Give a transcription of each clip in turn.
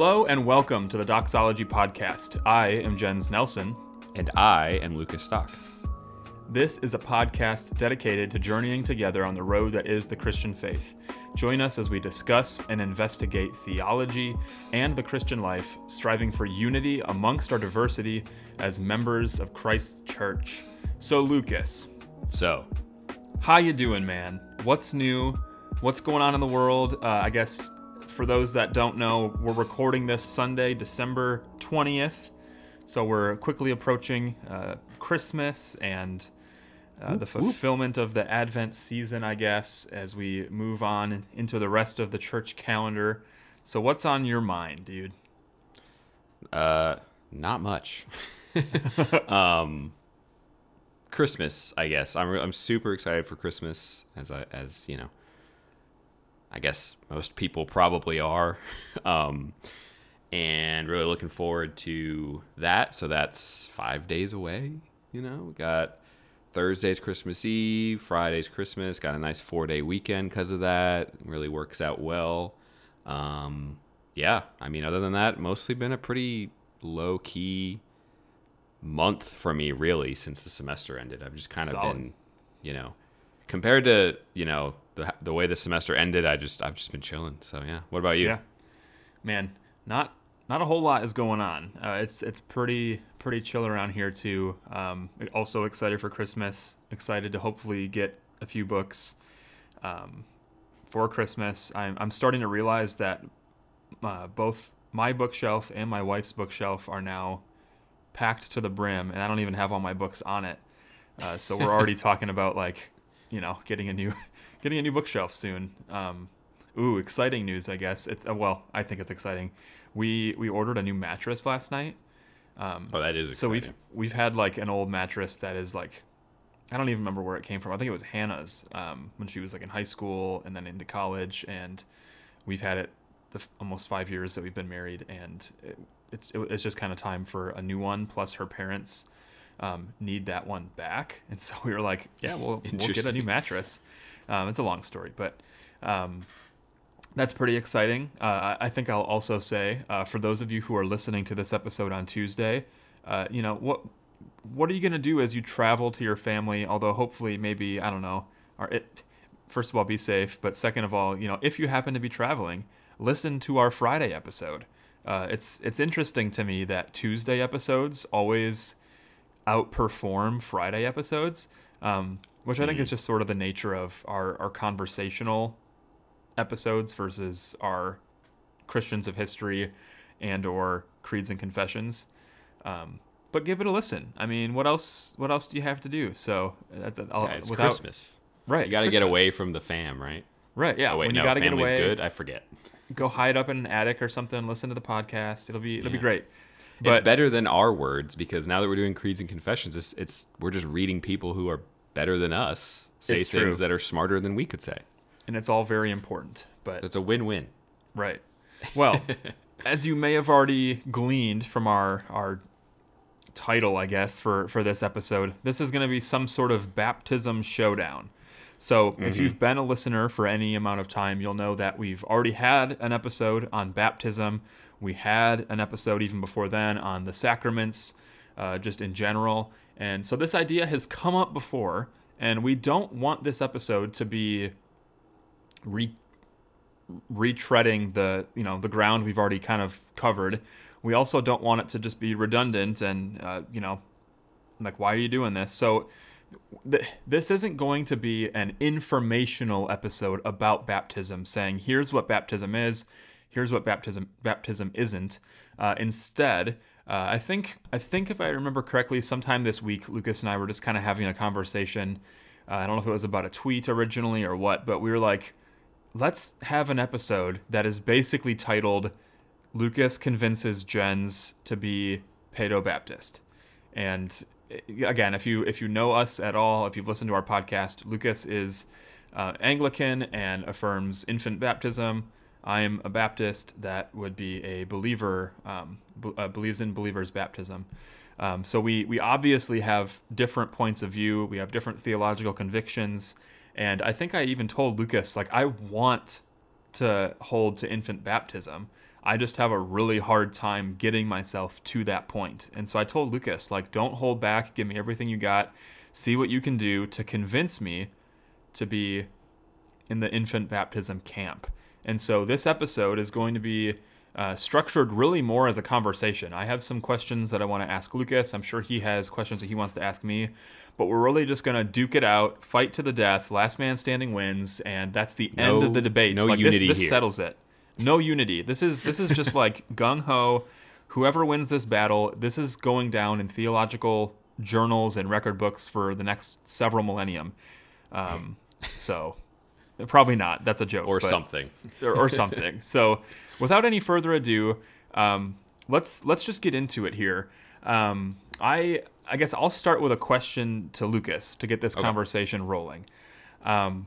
Hello and welcome to the Doxology Podcast. I am Jens Nelson. And I am Lukas Stock. This is a podcast dedicated to journeying together on the road that is the Christian faith. Join us as we discuss and investigate theology and the Christian life, striving for unity amongst our diversity as members of Christ's church. So, Lukas, So, how you doing, man? What's new? What's going on in the world? Uh, I guess for those that don't know, we're recording this Sunday, December 20th. So we're quickly approaching uh, Christmas and uh, the fulfillment of the Advent season, I guess, as we move on into the rest of the church calendar. So, what's on your mind, dude? uh, not much. um, Christmas, I guess. I'm re- I'm super excited for Christmas, as I as you know. I guess most people probably are, um, and really looking forward to that. So that's five days away. You know, we got Thursday's Christmas Eve, Friday's Christmas. Got a nice four day weekend because of that. Really works out well. Um, yeah, I mean, other than that, mostly been a pretty low key month for me, really, since the semester ended. I've just kind of been, you know, compared to you know the the way the semester ended, I just I've just been chilling. So yeah, what about you? Yeah, man, not not a whole lot is going on. Uh, it's it's pretty pretty chill around here too. Um, also excited for Christmas. Excited to hopefully get a few books um, for Christmas. I'm I'm starting to realize that uh, both my bookshelf and my wife's bookshelf are now packed to the brim, and I don't even have all my books on it. Uh, so we're already talking about like, you know, getting a new getting a new bookshelf soon. Um, ooh, exciting news! I guess it's uh, well, I think it's exciting. We we ordered a new mattress last night. Um, Oh, that is exciting. so we've we've had like an old mattress that is like I don't even remember where it came from. I think it was Hannah's um, when she was like in high school and then into college, and we've had it the f- almost five years that we've been married, and it, it's it, it's just kind of time for a new one. Plus, her parents um, need that one back, and so we were like, yeah, we'll we'll get a new mattress. Um, it's a long story, but. Um, that's pretty exciting. Uh, I think I'll also say, uh, for those of you who are listening to this episode on Tuesday, uh, you know what what are you going to do as you travel to your family? Although hopefully, maybe I don't know. It, first of all, be safe. But second of all, you know, if you happen to be traveling, listen to our Friday episode. Uh, it's it's interesting to me that Tuesday episodes always outperform Friday episodes, um, which I think is just sort of the nature of our, our conversational episodes versus our Christians of history and or creeds and confessions. Um, but give it a listen. I mean, what else? What else do you have to do? So, uh, Yeah, it's without- Christmas. right? You got to get away from the fam, right? right. Yeah, Oh wait, when no, you got to get away, good. I forget. go hide up in an attic or something. Listen to the podcast. It'll be it'll be Yeah. great. it's better than our words because now that we're doing creeds and confessions, it's, it's we're just reading people who are better than us say It's things true. that are smarter than we could say. and it's all very important. But It's a win-win. Right. Well, as you may have already gleaned from our our title, I guess for for this episode, this is going to be some sort of baptism showdown. So, if you've been a listener for any amount of time, you'll know that we've already had an episode on baptism. We had an episode even before then on the sacraments, uh, just in general. And so, this idea has come up before, and we don't want this episode to be re retreading the you know the ground we've already kind of covered. We also don't want it to just be redundant and uh, you know like why are you doing this? So th- this isn't going to be an informational episode about baptism, saying here's what baptism is, here's what baptism baptism isn't. Uh, instead, uh, I think I think if I remember correctly, sometime this week, Lukas and I were just kind of having a conversation. Uh, I don't know if it was about a tweet originally or what, but we were like, let's have an episode that is basically titled Lukas convinces Jens to be Paedo Baptist. And uh, again, if you if you know us at all, if you've listened to our podcast, Lukas is uh, Anglican and affirms infant baptism. I'm a Baptist that would be a believer, um, b- uh, believes in believers' baptism. Um, so we we obviously have different points of view. We have different theological convictions, and I think I even told Lukas like I want to hold to infant baptism. I just have a really hard time getting myself to that point. And so I told Lukas, like, don't hold back. Give me everything you got. See what you can do to convince me to be in the infant baptism camp. And so this episode is going to be uh, structured really more as a conversation. I have some questions that I want to ask Lukas. I'm sure he has questions that he wants to ask me. But we're really just going to duke it out, fight to the death. Last man standing wins, and that's the No- end of the debate. no like unity this, this here. settles it. No unity. This is this is just like gung ho. Whoever wins this battle, this is going down in theological journals and record books for the next several millennium. Um, so probably not. That's a joke. or but- something. or, or something. so, without any further ado, um, let's let's just get into it here. Um, I I guess I'll start with a question to Lukas to get this conversation rolling. Um,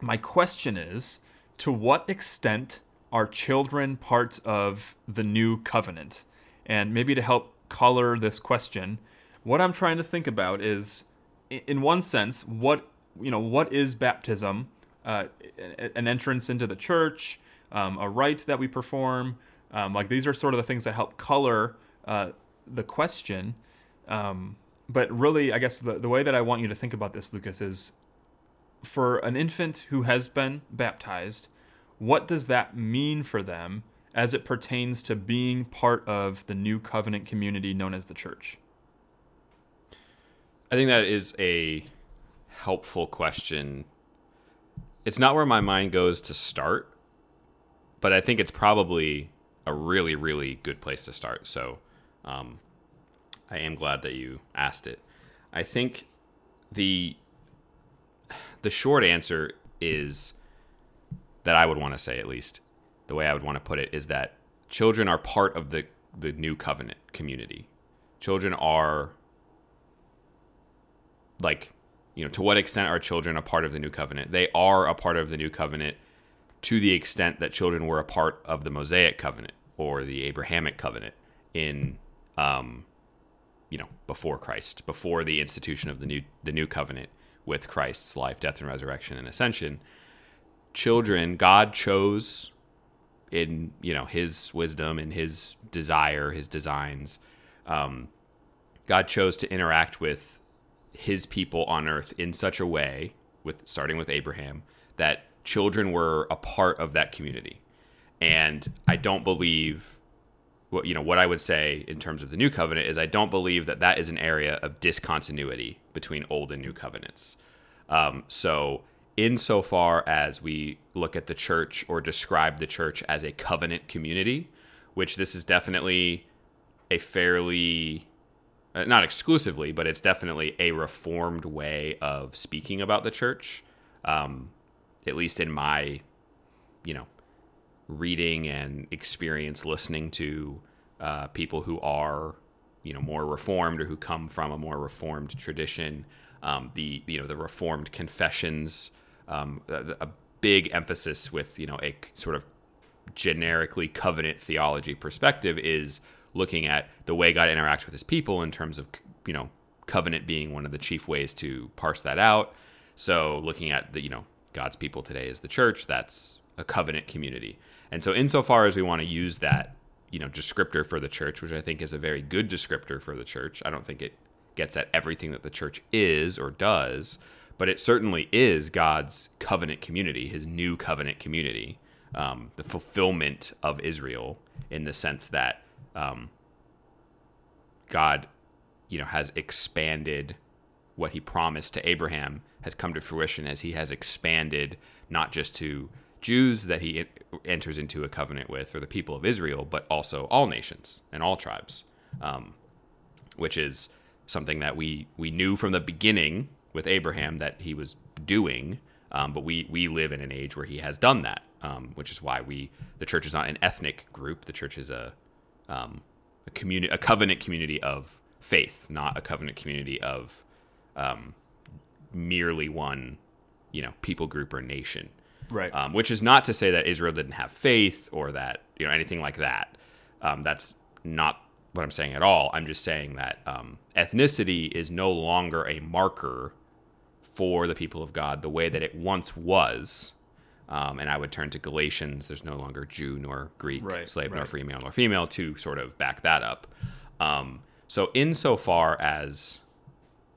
my question is: To what extent are children part of the new covenant? And maybe to help color this question, what I'm trying to think about is, in one sense, what you know, what is baptism? Uh, an entrance into the church, um, a rite that we perform. Um, like these are sort of the things that help color uh, the question. Um, but really, I guess the, the way that I want you to think about this, Lukas, is for an infant who has been baptized, what does that mean for them as it pertains to being part of the new covenant community known as the church? I think that is a helpful question. It's not where my mind goes to start, but I think it's probably a really, really good place to start. So um, I am glad that you asked it. I think the the short answer is that I would want to say at least the way I would want to put it is that children are part of the the new covenant community. Children are like you know to what extent are children a part of the new covenant? They are a part of the new covenant to the extent that children were a part of the mosaic covenant or the abrahamic covenant in um you know before christ before the institution of the new the new covenant with christ's life death and resurrection and ascension. Children god chose in you know his wisdom and his desire his designs um god chose to interact with his people on earth in such a way with starting with Abraham that children were a part of that community. And I don't believe what you know what I would say in terms of the new covenant is I don't believe that that is an area of discontinuity between old and new covenants. Um, so insofar as we look at the church or describe the church as a covenant community, which this is definitely a fairly not exclusively, but it's definitely a reformed way of speaking about the church. Um, at least in my, you know, reading and experience listening to uh, people who are, you know, more reformed or who come from a more reformed tradition. Um, the you know the reformed confessions, um, a, a big emphasis with you know a sort of generically covenant theology perspective is looking at the way God interacts with his people in terms of, you know, covenant being one of the chief ways to parse that out. So looking at the, you know, God's people today is the church, that's a covenant community. And so insofar as we want to use that, you know, descriptor for the church, which I think is a very good descriptor for the church, I don't think it gets at everything that the church is or does, but it certainly is God's covenant community, his new covenant community, um, the fulfillment of Israel in the sense that um, God, you know, has expanded what he promised to Abraham has come to fruition as he has expanded not just to Jews that he enters into a covenant with or the people of Israel, but also all nations and all tribes, um, which is something that we we knew from the beginning with Abraham that he was doing. Um, but we we live in an age where he has done that, um, which is why we the church is not an ethnic group. The church is a um, a community, a covenant community of faith, not a covenant community of um, merely one, you know, people group or nation. Right. Um, which is not to say that Israel didn't have faith or that you know anything like that. Um, that's not what I'm saying at all. I'm just saying that um, ethnicity is no longer a marker for the people of God the way that it once was. Um, and I would turn to Galatians. There's no longer Jew nor Greek, Right, slave nor free male nor female to sort of back that up. Um, so, insofar as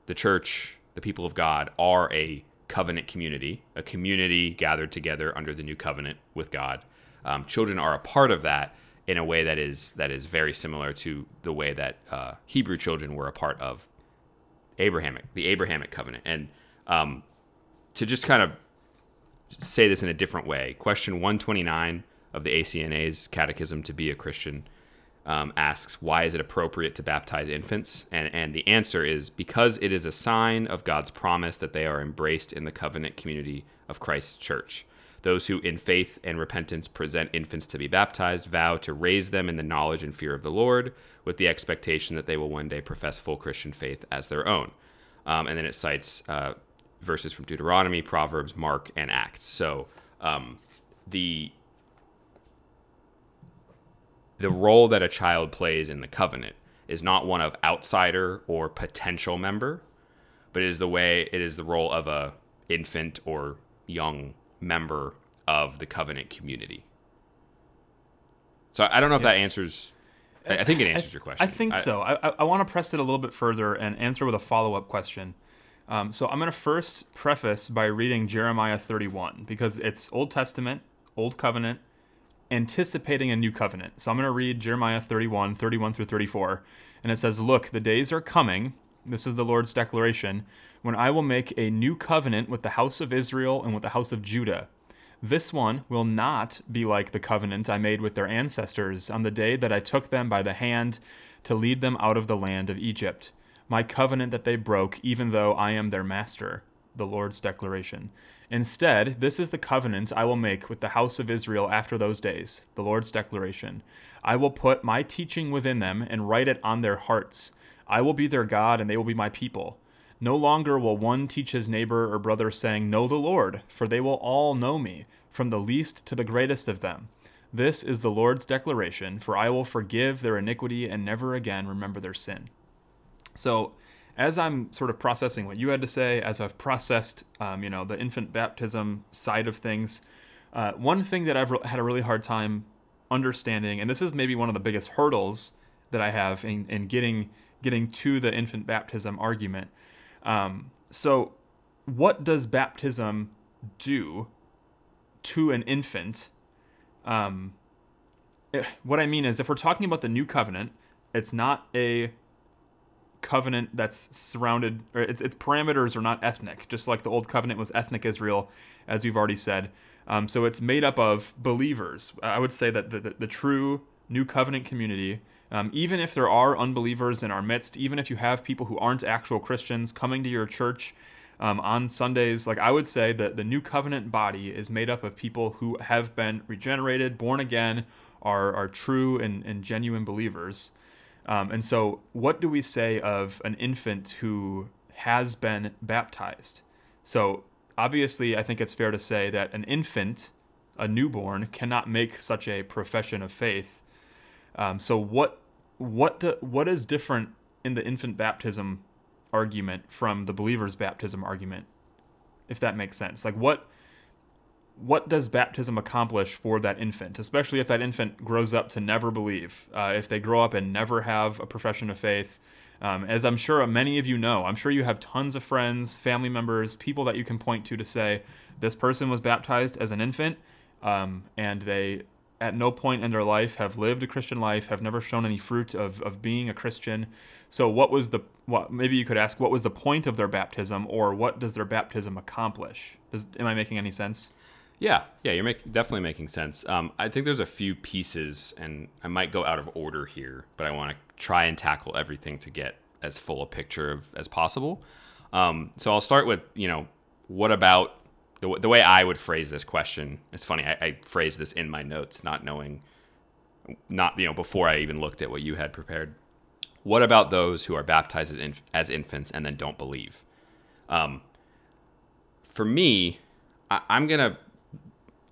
the church, the people of God, are a covenant community, a community gathered together under the new covenant with God. Um, children are a part of that in a way that is that is very similar to the way that uh, Hebrew children were a part of Abrahamic, the Abrahamic covenant. And um, to just kind of say this in a different way, question 129 of the ACNA's Catechism to be a Christian um, asks, why is it appropriate to baptize infants? And, and the answer is because it is a sign of God's promise that they are embraced in the covenant community of Christ's church. Those who, in faith and repentance, present infants to be baptized vow to raise them in the knowledge and fear of the Lord, with the expectation that they will one day profess full Christian faith as their own. Um, and then it cites uh, verses from Deuteronomy, Proverbs, Mark, and Acts. So um, the the role that a child plays in the covenant is not one of outsider or potential member, but it is the way it is the role of a infant or young member of the covenant community. So I don't know if that answers. I I think it answers your question. I think so. I, I, I want to press it a little bit further and answer with a follow up question. Um, so I'm going to first preface by reading Jeremiah 31 because it's Old Testament, Old Covenant, anticipating a new covenant. So I'm going to read Jeremiah 31, 31 through 34. And it says, Look, the days are coming. This is the Lord's declaration when I will make a new covenant with the house of Israel and with the house of Judah. This one will not be like the covenant I made with their ancestors on the day that I took them by the hand to lead them out of the land of Egypt. My covenant that they broke, even though I am their master. The Lord's declaration. Instead, this is the covenant I will make with the house of Israel after those days. The Lord's declaration. I will put my teaching within them and write it on their hearts. I will be their God, and they will be my people. No longer will one teach his neighbor or brother, saying, Know the Lord, for they will all know me, from the least to the greatest of them. This is the Lord's declaration, for I will forgive their iniquity and never again remember their sin. So, as I'm sort of processing what you had to say, as I've processed, um, you know, the infant baptism side of things, uh, one thing that I've re- had a really hard time understanding, and this is maybe one of the biggest hurdles that I have in, in getting getting to the infant baptism argument. Um, so, what does baptism do to an infant? Um, eh, what I mean is, if we're talking about the new covenant, it's not a covenant that's surrounded, or its, its parameters are not ethnic, just like the old covenant was ethnic Israel, as we've already said. Um, so it's made up of believers. I would say that the, the, the true new covenant community, um, even if there are unbelievers in our midst, even if you have people who aren't actual Christians coming to your church um, on Sundays, like I would say that the new covenant body is made up of people who have been regenerated, born again, are, are true and, and genuine believers. Um, and so, what do we say of an infant who has been baptized? So, obviously, I think it's fair to say that an infant, a newborn, cannot make such a profession of faith. Um, so, what what do, what is different in the infant baptism argument from the believer's baptism argument? If that makes sense, like what what does baptism accomplish for that infant, especially if that infant grows up to never believe, uh, if they grow up and never have a profession of faith? Um, as I'm sure many of you know, I'm sure you have tons of friends, family members, people that you can point to to say, this person was baptized as an infant, um, and they at no point in their life have lived a Christian life, have never shown any fruit of, of being a Christian. So, what was the what? Maybe you could ask, what was the point of their baptism, or what does their baptism accomplish? Does, am I making any sense? Yeah, yeah, you're make, definitely making sense. Um, I think there's a few pieces, and I might go out of order here, but I want to try and tackle everything to get as full a picture of as possible. Um, so I'll start with you know what about the, the way I would phrase this question. It's funny I, I phrased this in my notes, not knowing, not you know before I even looked at what you had prepared. What about those who are baptized as, as infants and then don't believe? Um, for me, I, I'm gonna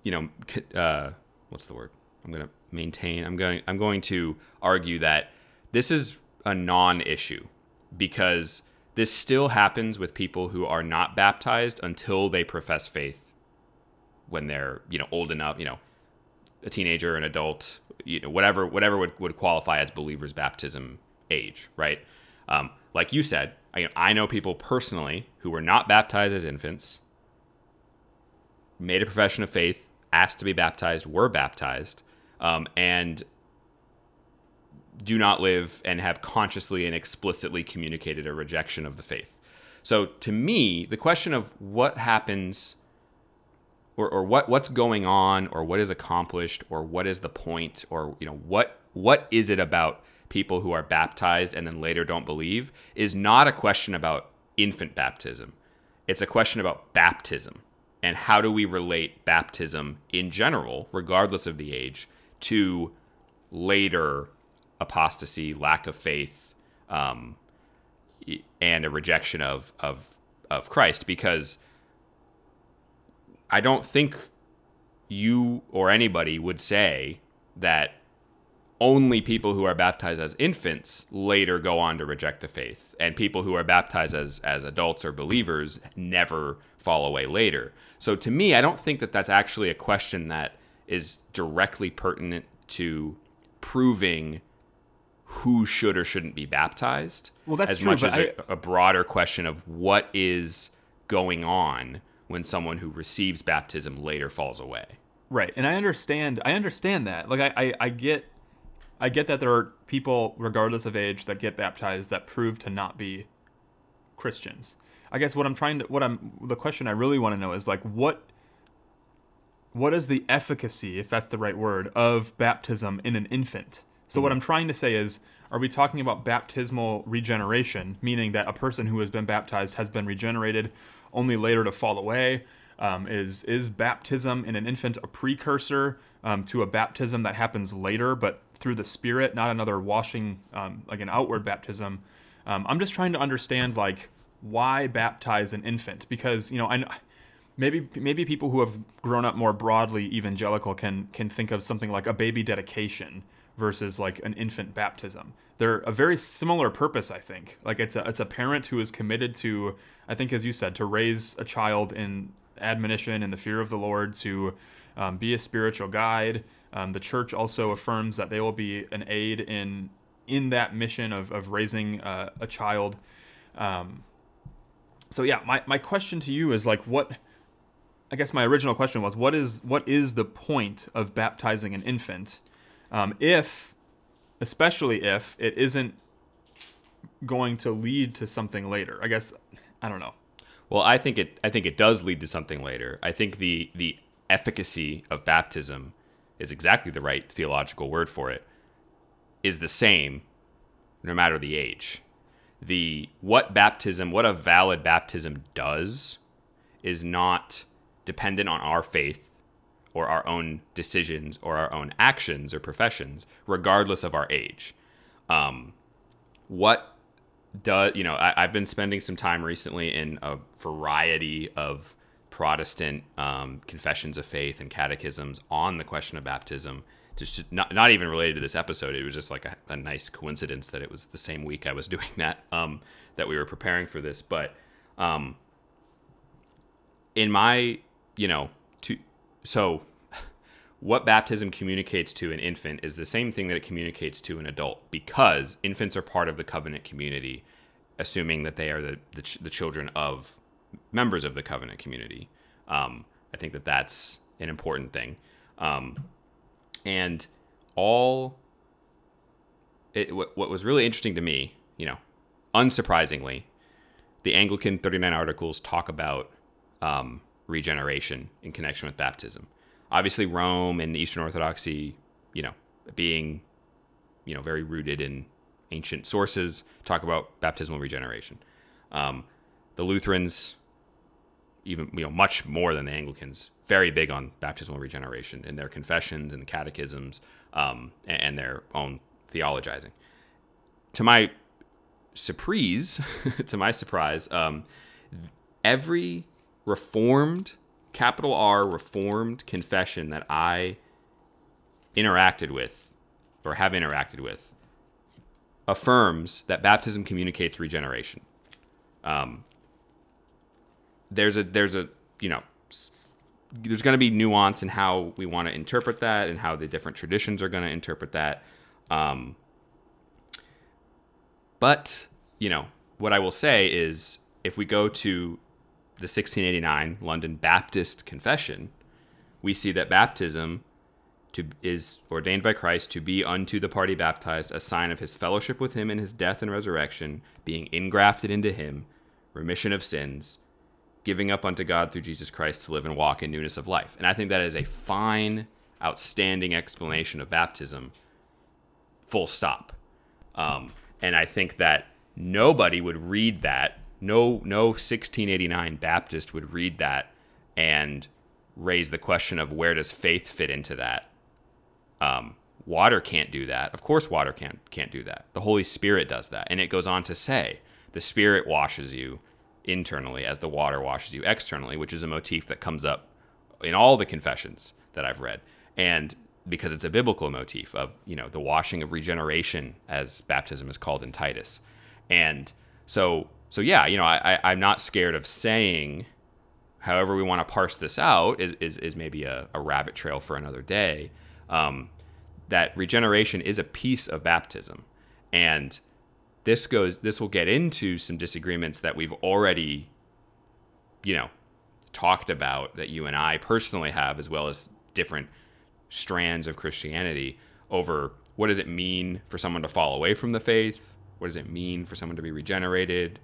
you know, uh, what's the word? I'm going to maintain. I'm going. I'm going to argue that this is a non-issue because this still happens with people who are not baptized until they profess faith when they're you know old enough, you know, a teenager, an adult, you know, whatever whatever would, would qualify as believers baptism age, right? Um, like you said, I, I know people personally who were not baptized as infants, made a profession of faith, asked to be baptized, were baptized, um, and do not live and have consciously and explicitly communicated a rejection of the faith. So to me, the question of what happens or, or what what's going on or what is accomplished or what is the point or you know what what is it about people who are baptized and then later don't believe is not a question about infant baptism. It's a question about baptism and how do we relate baptism in general, regardless of the age, to later apostasy, lack of faith, um, and a rejection of of of Christ. Because I don't think you or anybody would say that only people who are baptized as infants later go on to reject the faith and people who are baptized as as adults or believers never fall away later so to me i don't think that that's actually a question that is directly pertinent to proving who should or shouldn't be baptized well that's as true, much as I, a, a broader question of what is going on when someone who receives baptism later falls away right and i understand i understand that like i, I, I get I get that there are people, regardless of age, that get baptized that prove to not be Christians. I guess what I'm trying to, what I'm, the question I really want to know is like, what, what is the efficacy, if that's the right word, of baptism in an infant? So mm-hmm. what I'm trying to say is, are we talking about baptismal regeneration, meaning that a person who has been baptized has been regenerated only later to fall away? Um, is is baptism in an infant a precursor um, to a baptism that happens later, but through the Spirit, not another washing, um, like an outward baptism. Um, I'm just trying to understand like why baptize an infant because you know I maybe maybe people who have grown up more broadly evangelical can can think of something like a baby dedication versus like an infant baptism. They're a very similar purpose, I think. Like it's a it's a parent who is committed to, I think, as you said, to raise a child in admonition and the fear of the Lord, to um, be a spiritual guide, um, the church also affirms that they will be an aid in in that mission of, of raising uh, a child. Um, so yeah, my, my question to you is like what I guess my original question was what is what is the point of baptizing an infant um, if especially if it isn't going to lead to something later. I guess I don't know. Well, I think it I think it does lead to something later. I think the the efficacy of baptism is exactly the right theological word for it, is the same no matter the age. The what baptism, what a valid baptism does is not dependent on our faith or our own decisions or our own actions or professions, regardless of our age. Um, what does, you know, I, have been spending some time recently in a variety of Protestant um, confessions of faith and catechisms on the question of baptism. Just not, not even related to this episode. It was just like a, a nice coincidence that it was the same week I was doing that, um, that we were preparing for this. But um, in my, you know, to, so what baptism communicates to an infant is the same thing that it communicates to an adult because infants are part of the covenant community, assuming that they are the, the, ch- the children of members of the covenant community. Um, I think that that's an important thing. Um, and all it, what, what was really interesting to me, you know, unsurprisingly, the Anglican 39 articles talk about um, regeneration in connection with baptism. Obviously, Rome and Eastern Orthodoxy, you know, being, you know, very rooted in ancient sources, talk about baptismal regeneration. Um, the Lutherans, even you know much more than the Anglicans, very big on baptismal regeneration in their confessions and catechisms um, and, and, their own theologizing. To my surprise, to my surprise, um, every reformed capital R reformed confession that I interacted with or have interacted with affirms that baptism communicates regeneration. Um, there's a there's a you know there's going to be nuance in how we want to interpret that and how the different traditions are going to interpret that. Um, but, you know, what I will say is if we go to the 1689 London Baptist Confession, we see that baptism to, is ordained by Christ to be unto the party baptized a sign of his fellowship with him in his death and resurrection, being ingrafted into him, remission of sins, giving up unto God through Jesus Christ to live and walk in newness of life. And I think that is a fine, outstanding explanation of baptism, full stop. Um, and I think that nobody would read that. No, no 1689 Baptist would read that and raise the question of where does faith fit into that. Um, water can't do that. Of course, water can't can't do that. The Holy Spirit does that, and it goes on to say the Spirit washes you internally as the water washes you externally, which is a motif that comes up in all the confessions that I've read, and because it's a biblical motif of you know the washing of regeneration as baptism is called in Titus, and so so yeah, you know I, I am not scared of saying. However, we want to parse this out is, is, is maybe a, a rabbit trail for another day. Um, that regeneration is a piece of baptism, and this goes this will get into some disagreements that we've already, you know, talked about that you and I personally have, as well as different strands of Christianity over what does it mean for someone to fall away from the faith? What does it mean for someone to be regenerated?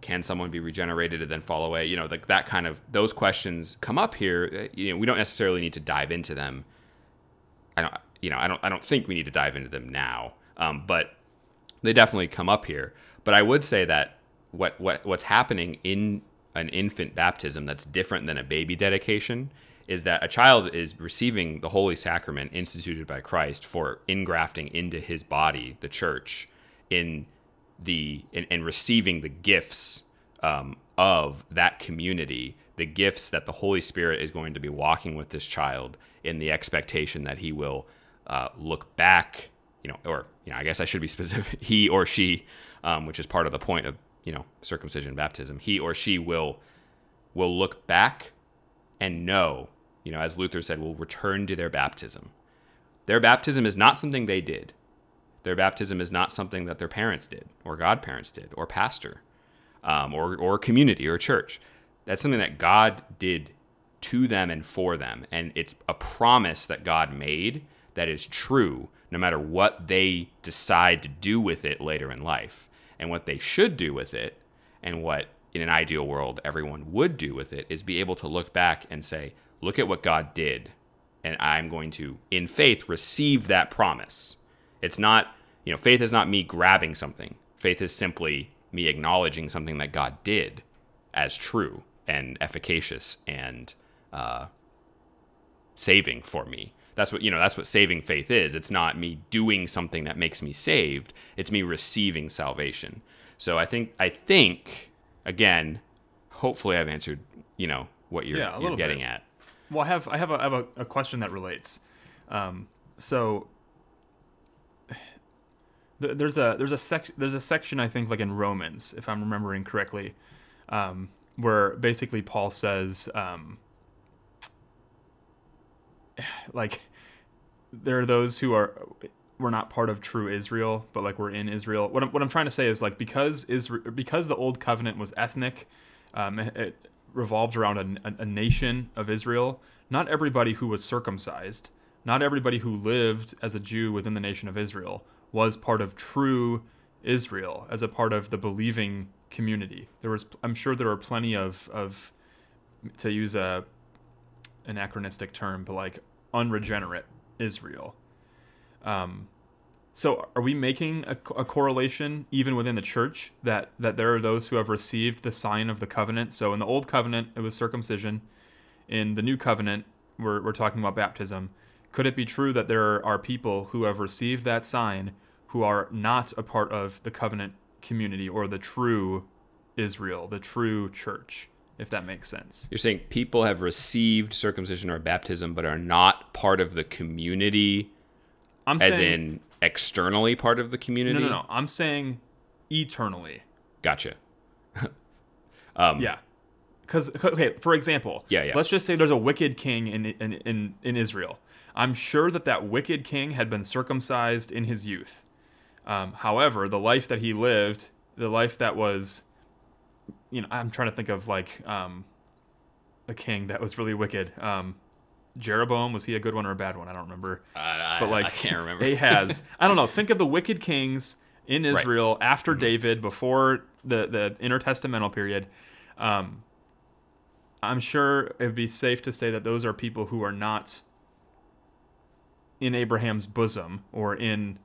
Can someone be regenerated and then fall away? You know, like that kind of those questions come up here. You know, we don't necessarily need to dive into them. I don't, you know, I don't, I don't think we need to dive into them now. Um, but they definitely come up here. But I would say that what what what's happening in an infant baptism that's different than a baby dedication is that a child is receiving the holy sacrament instituted by Christ for ingrafting into his body, the church, in the in, in receiving the gifts um, of that community, the gifts that the Holy Spirit is going to be walking with this child in the expectation that he will uh, look back, you know, or you know, I guess I should be specific, he or she, um, which is part of the point of you know circumcision baptism, he or she will will look back and know you know, as Luther said, will return to their baptism. Their baptism is not something they did. Their baptism is not something that their parents did, or godparents did, or pastor, um, or, or community, or church. That's something that God did to them and for them. And it's a promise that God made that is true no matter what they decide to do with it later in life. And what they should do with it, and what in an ideal world everyone would do with it, is be able to look back and say, look at what God did, and I'm going to, in faith, receive that promise. It's not, you know, faith is not me grabbing something. Faith is simply me acknowledging something that God did as true and efficacious and uh, saving for me. That's what you know. That's what saving faith is. It's not me doing something that makes me saved. It's me receiving salvation. So I think I think again, hopefully I've answered you know what you're, yeah, you're getting bit. at. Well, I have I have a, I have a, a question that relates. Um, so th- there's a there's a sec there's a section I think like in Romans, if I'm remembering correctly, um, where basically Paul says, um, like, there are those who are we're not part of true Israel, but like we're in Israel. What I'm, what I'm trying to say is like because Israel because the old covenant was ethnic, um, it, revolved around a, a, nation of Israel, not everybody who was circumcised, not everybody who lived as a Jew within the nation of Israel was part of true Israel as a part of the believing community. There was, I'm sure, there are plenty of, of to use a anachronistic term, but like unregenerate Israel. Um, so, are we making a, a, correlation even within the church that that there are those who have received the sign of the covenant? So, in the old covenant, it was circumcision. In the new covenant, we're, we're talking about baptism. Could it be true that there are people who have received that sign who are not a part of the covenant community or the true Israel, the true church? If that makes sense. You're saying people have received circumcision or baptism but are not part of the community I'm as saying, in externally part of the community? No, no, no. I'm saying eternally. Gotcha. um, yeah. because okay, for example, Yeah, yeah. Let's just say there's a wicked king in in in, in Israel. I'm sure that that wicked king had been circumcised in his youth. Um, however, the life that he lived, the life that was, you know, I'm trying to think of like um, a king that was really wicked. Um, Jeroboam was he a good one or a bad one? I don't remember. I, But like I can't remember. Ahaz. I don't know. Think of the wicked kings in Israel after Mm-hmm. David, before the the intertestamental period. Um, I'm sure it'd be safe to say that those are people who are not in Abraham's bosom or in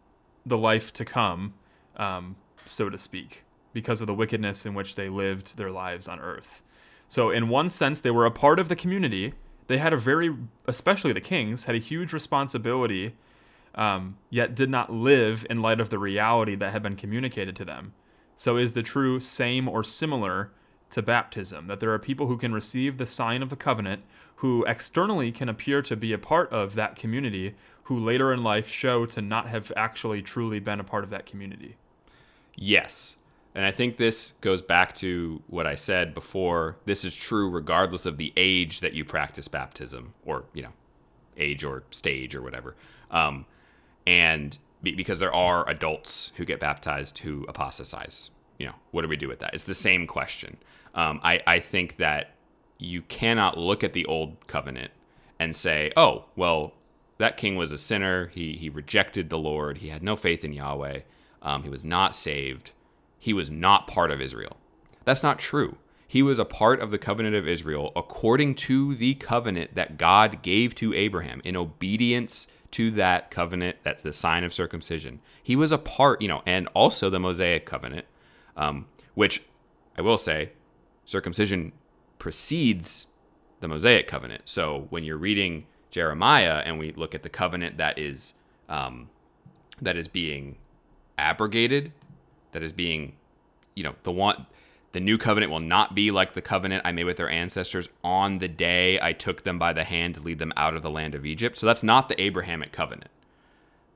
the life to come, um, so to speak, because of the wickedness in which they lived their lives on earth. So, in one sense, they were a part of the community. They had a very, especially the kings, had a huge responsibility, um, yet did not live in light of the reality that had been communicated to them. So, is the true same or similar to baptism that there are people who can receive the sign of the covenant, who externally can appear to be a part of that community, who later in life show to not have actually truly been a part of that community? Yes. And I think this goes back to what I said before. This is true regardless of the age that you practice baptism, or, you know, age or stage or whatever. Um, and be- because there are adults who get baptized who apostatize. You know, what do we do with that? It's the same question. Um, I, I think that you cannot look at the old covenant and say, oh, well, that king was a sinner. He, he rejected the Lord. He had no faith in Yahweh. Um, he was not saved. He was not part of Israel. That's not true. He was a part of the covenant of Israel according to the covenant that God gave to Abraham in obedience to that covenant, that's the sign of circumcision. He was a part, you know, and also the Mosaic covenant, um, which I will say, circumcision precedes the Mosaic covenant. So when you're reading Jeremiah and we look at the covenant that is um, that is being abrogated, that is being, you know, the one the new covenant will not be like the covenant I made with their ancestors on the day I took them by the hand to lead them out of the land of Egypt. So that's not the Abrahamic covenant.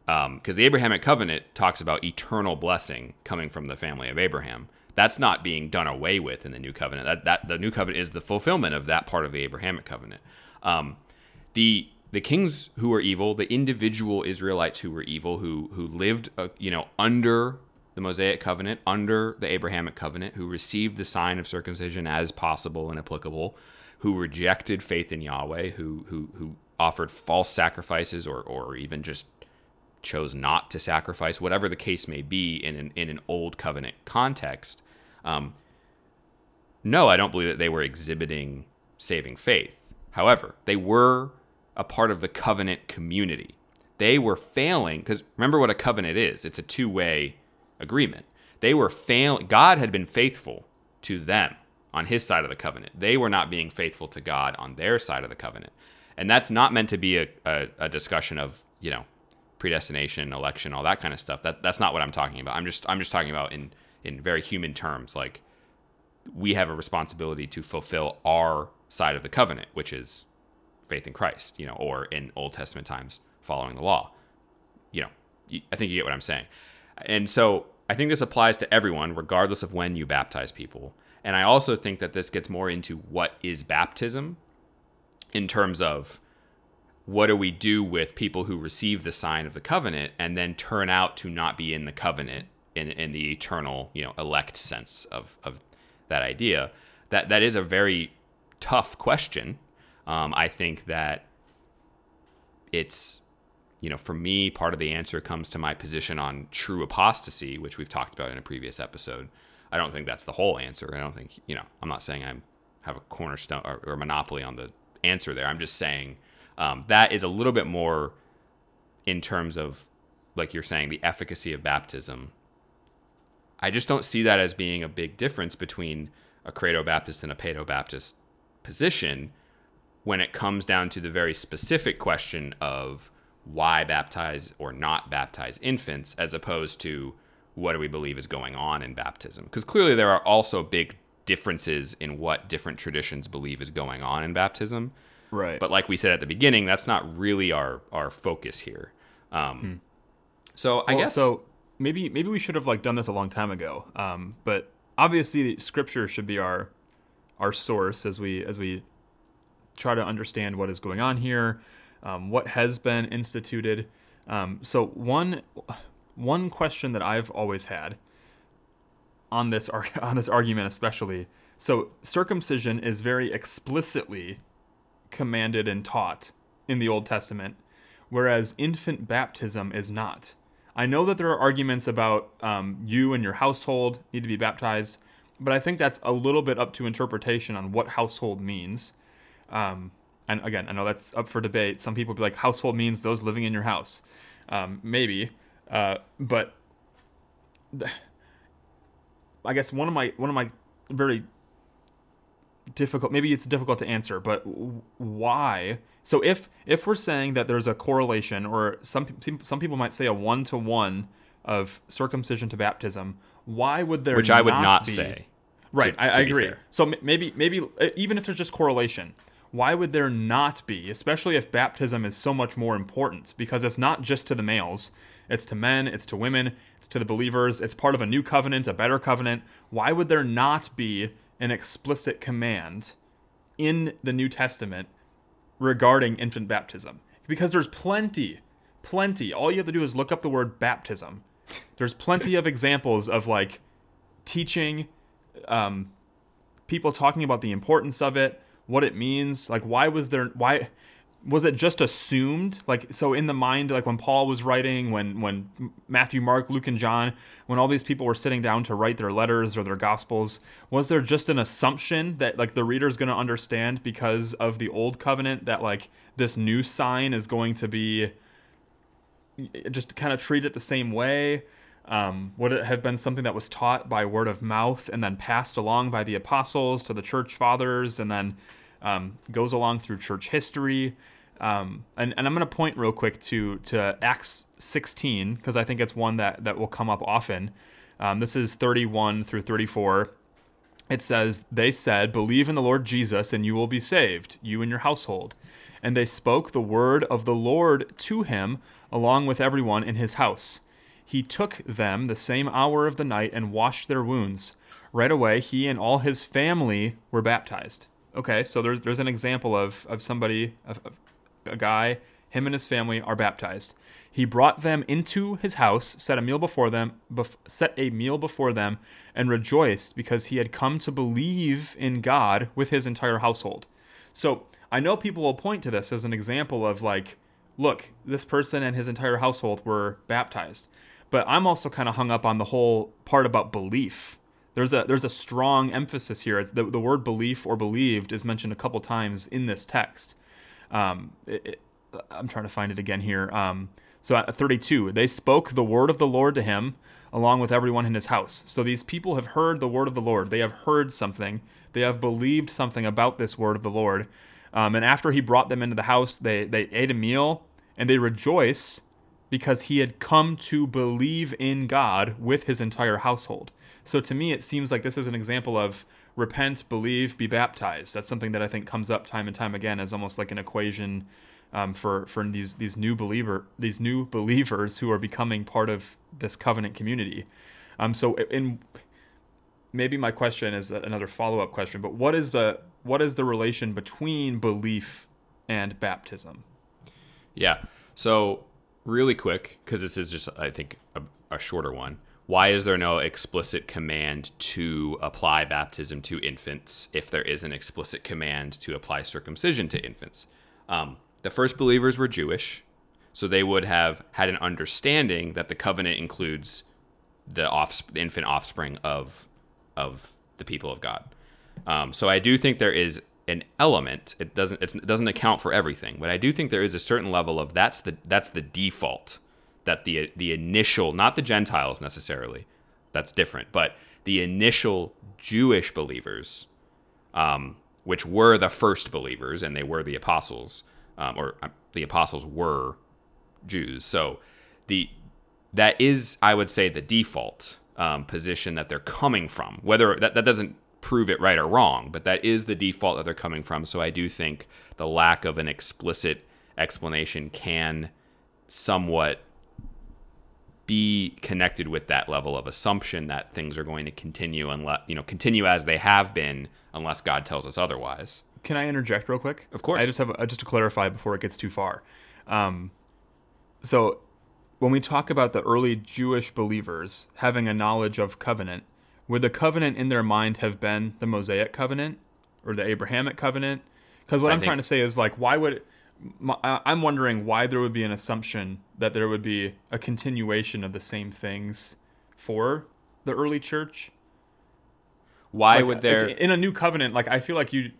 Because the Abrahamic covenant talks about eternal blessing coming from the family of Abraham. That's not being done away with in the new covenant. That, that the new covenant is the fulfillment of that part of the Abrahamic covenant. Um, the the kings who were evil, the individual Israelites who were evil, who who lived, uh, you know, under the Mosaic covenant, under the Abrahamic covenant, who received the sign of circumcision as possible and applicable, who rejected faith in Yahweh, who who who offered false sacrifices or or even just chose not to sacrifice, whatever the case may be in an in an old covenant context. Um, no, I don't believe that they were exhibiting saving faith. However, they were a part of the covenant community. They were failing because remember what a covenant is it's a two way agreement. They were failing, God had been faithful to them on his side of the covenant. They were not being faithful to God on their side of the covenant. And that's not meant to be a, a, a discussion of, you know, predestination, election, all that kind of stuff. That, that's not what I'm talking about. I'm just I'm just talking about in in very human terms. Like we have a responsibility to fulfill our side of the covenant, which is faith in Christ, you know, or in Old Testament times, following the law. You know, I think you get what I'm saying. And so I think this applies to everyone, regardless of when you baptize people. And I also think that this gets more into what is baptism in terms of what do we do with people who receive the sign of the covenant and then turn out to not be in the covenant in, in the eternal, you know, elect sense of, of that idea. That that is a very tough question. Um, I think that it's you know, for me, part of the answer comes to my position on true apostasy, which we've talked about in a previous episode. I don't think that's the whole answer. I don't think, you know, I'm not saying I have a cornerstone or, or monopoly on the answer there. I'm just saying um, that is a little bit more in terms of, like you're saying, the efficacy of baptism. I just don't see that as being a big difference between a Credo Baptist and a Paedo Baptist position when it comes down to the very specific question of why baptize or not baptize infants as opposed to what do we believe is going on in baptism because clearly there are also big differences in what different traditions believe is going on in baptism Right. but like we said at the beginning that's not really our our focus here um, so i Well, guess so. Maybe maybe we should have like done this a long time ago. Um, but obviously, scripture should be our our source as we as we try to understand what is going on here, um, what has been instituted. Um, so one one question that I've always had on this on this argument, especially, so circumcision is very explicitly commanded and taught in the Old Testament, whereas infant baptism is not. I know that there are arguments about um, you and your household need to be baptized, but I think that's a little bit up to interpretation on what household means. Um, and again, I know that's up for debate. Some people be like, household means those living in your house. Um, maybe, uh, but I guess one of my one of my very difficult maybe it's difficult to answer but why so if if we're saying that there's a correlation or some some people might say a one to one of circumcision to baptism why would there which i would not be, say right to, I, to I agree so maybe maybe even if there's just correlation why would there not be especially if baptism is so much more important because it's not just to the males it's to men, it's to women, it's to the believers, it's part of a new covenant, a better covenant. Why would there not be an explicit command in the New Testament regarding infant baptism? Because there's plenty, plenty. All you have to do is look up the word baptism. There's plenty of examples of like teaching, um, people talking about the importance of it, what it means. Like, why was there, why, was it just assumed like so in the mind like when paul was writing when when matthew mark luke and john when all these people were sitting down to write their letters or their gospels was there just an assumption that like the reader's going to understand because of the old covenant that like this new sign is going to be just kind of treat it the same way um, would it have been something that was taught by word of mouth and then passed along by the apostles to the church fathers and then um, goes along through church history. Um, and, and I'm going to point real quick to to Acts 16 because I think it's one that that will come up often. Um, this is 31 through 34. It says, "They said, believe in the Lord Jesus, and you will be saved, you and your household." And they spoke the word of the Lord to him, along with everyone in his house. He took them the same hour of the night and washed their wounds. Right away, he and all his family were baptized. Okay, so there's there's an example of of somebody, of, of a guy, him and his family are baptized. He brought them into his house, set a meal before them, bef- set a meal before them, and rejoiced because he had come to believe in God with his entire household. So I know people will point to this as an example of like, look, this person and his entire household were baptized. But I'm also kind of hung up on the whole part about belief there's a there's a strong emphasis here. It's the, the word belief or believed is mentioned a couple times in this text. Um, it, it, I'm trying to find it again here. Um, so at 32, they spoke the word of the Lord to him along with everyone in his house. So these people have heard the word of the Lord. They have heard something. They have believed something about this word of the Lord. Um, and after he brought them into the house, they, they ate a meal and they rejoice because he had come to believe in God with his entire household. So to me, it seems like this is an example of repent, believe, be baptized. That's something that I think comes up time and time again as almost like an equation um, for for these these new believer these new believers who are becoming part of this covenant community. Um, so in maybe my question is another follow up question, but what is the what is the relation between belief and baptism? Yeah. So really quick, because this is just I think a, a shorter one why is there no explicit command to apply baptism to infants if there is an explicit command to apply circumcision to infants? Um, the first believers were Jewish, so they would have had an understanding that the covenant includes the, the infant offspring of of the people of God. Um, so I do think there is an element. It doesn't it doesn't account for everything, but I do think there is a certain level of that's the that's the default that the the initial, not the Gentiles necessarily, that's different, but the initial Jewish believers, um, which were the first believers, and they were the apostles, um, or uh, the apostles were Jews. So the that is, I would say, the default um, position that they're coming from. Whether that, that doesn't prove it right or wrong, but that is the default that they're coming from. So I do think the lack of an explicit explanation can somewhat be connected with that level of assumption that things are going to continue unless you know continue as they have been unless God tells us otherwise. Can I interject real quick? Of course. I just have a, just to clarify before it gets too far. Um, so when we talk about the early Jewish believers having a knowledge of covenant, would the covenant in their mind have been the Mosaic covenant or the Abrahamic covenant? Because what I I'm think- trying to say is like, why would my, I'm wondering why there would be an assumption that there would be a continuation of the same things for the early church. Why Like, would there? like, in a new covenant? Like I feel like you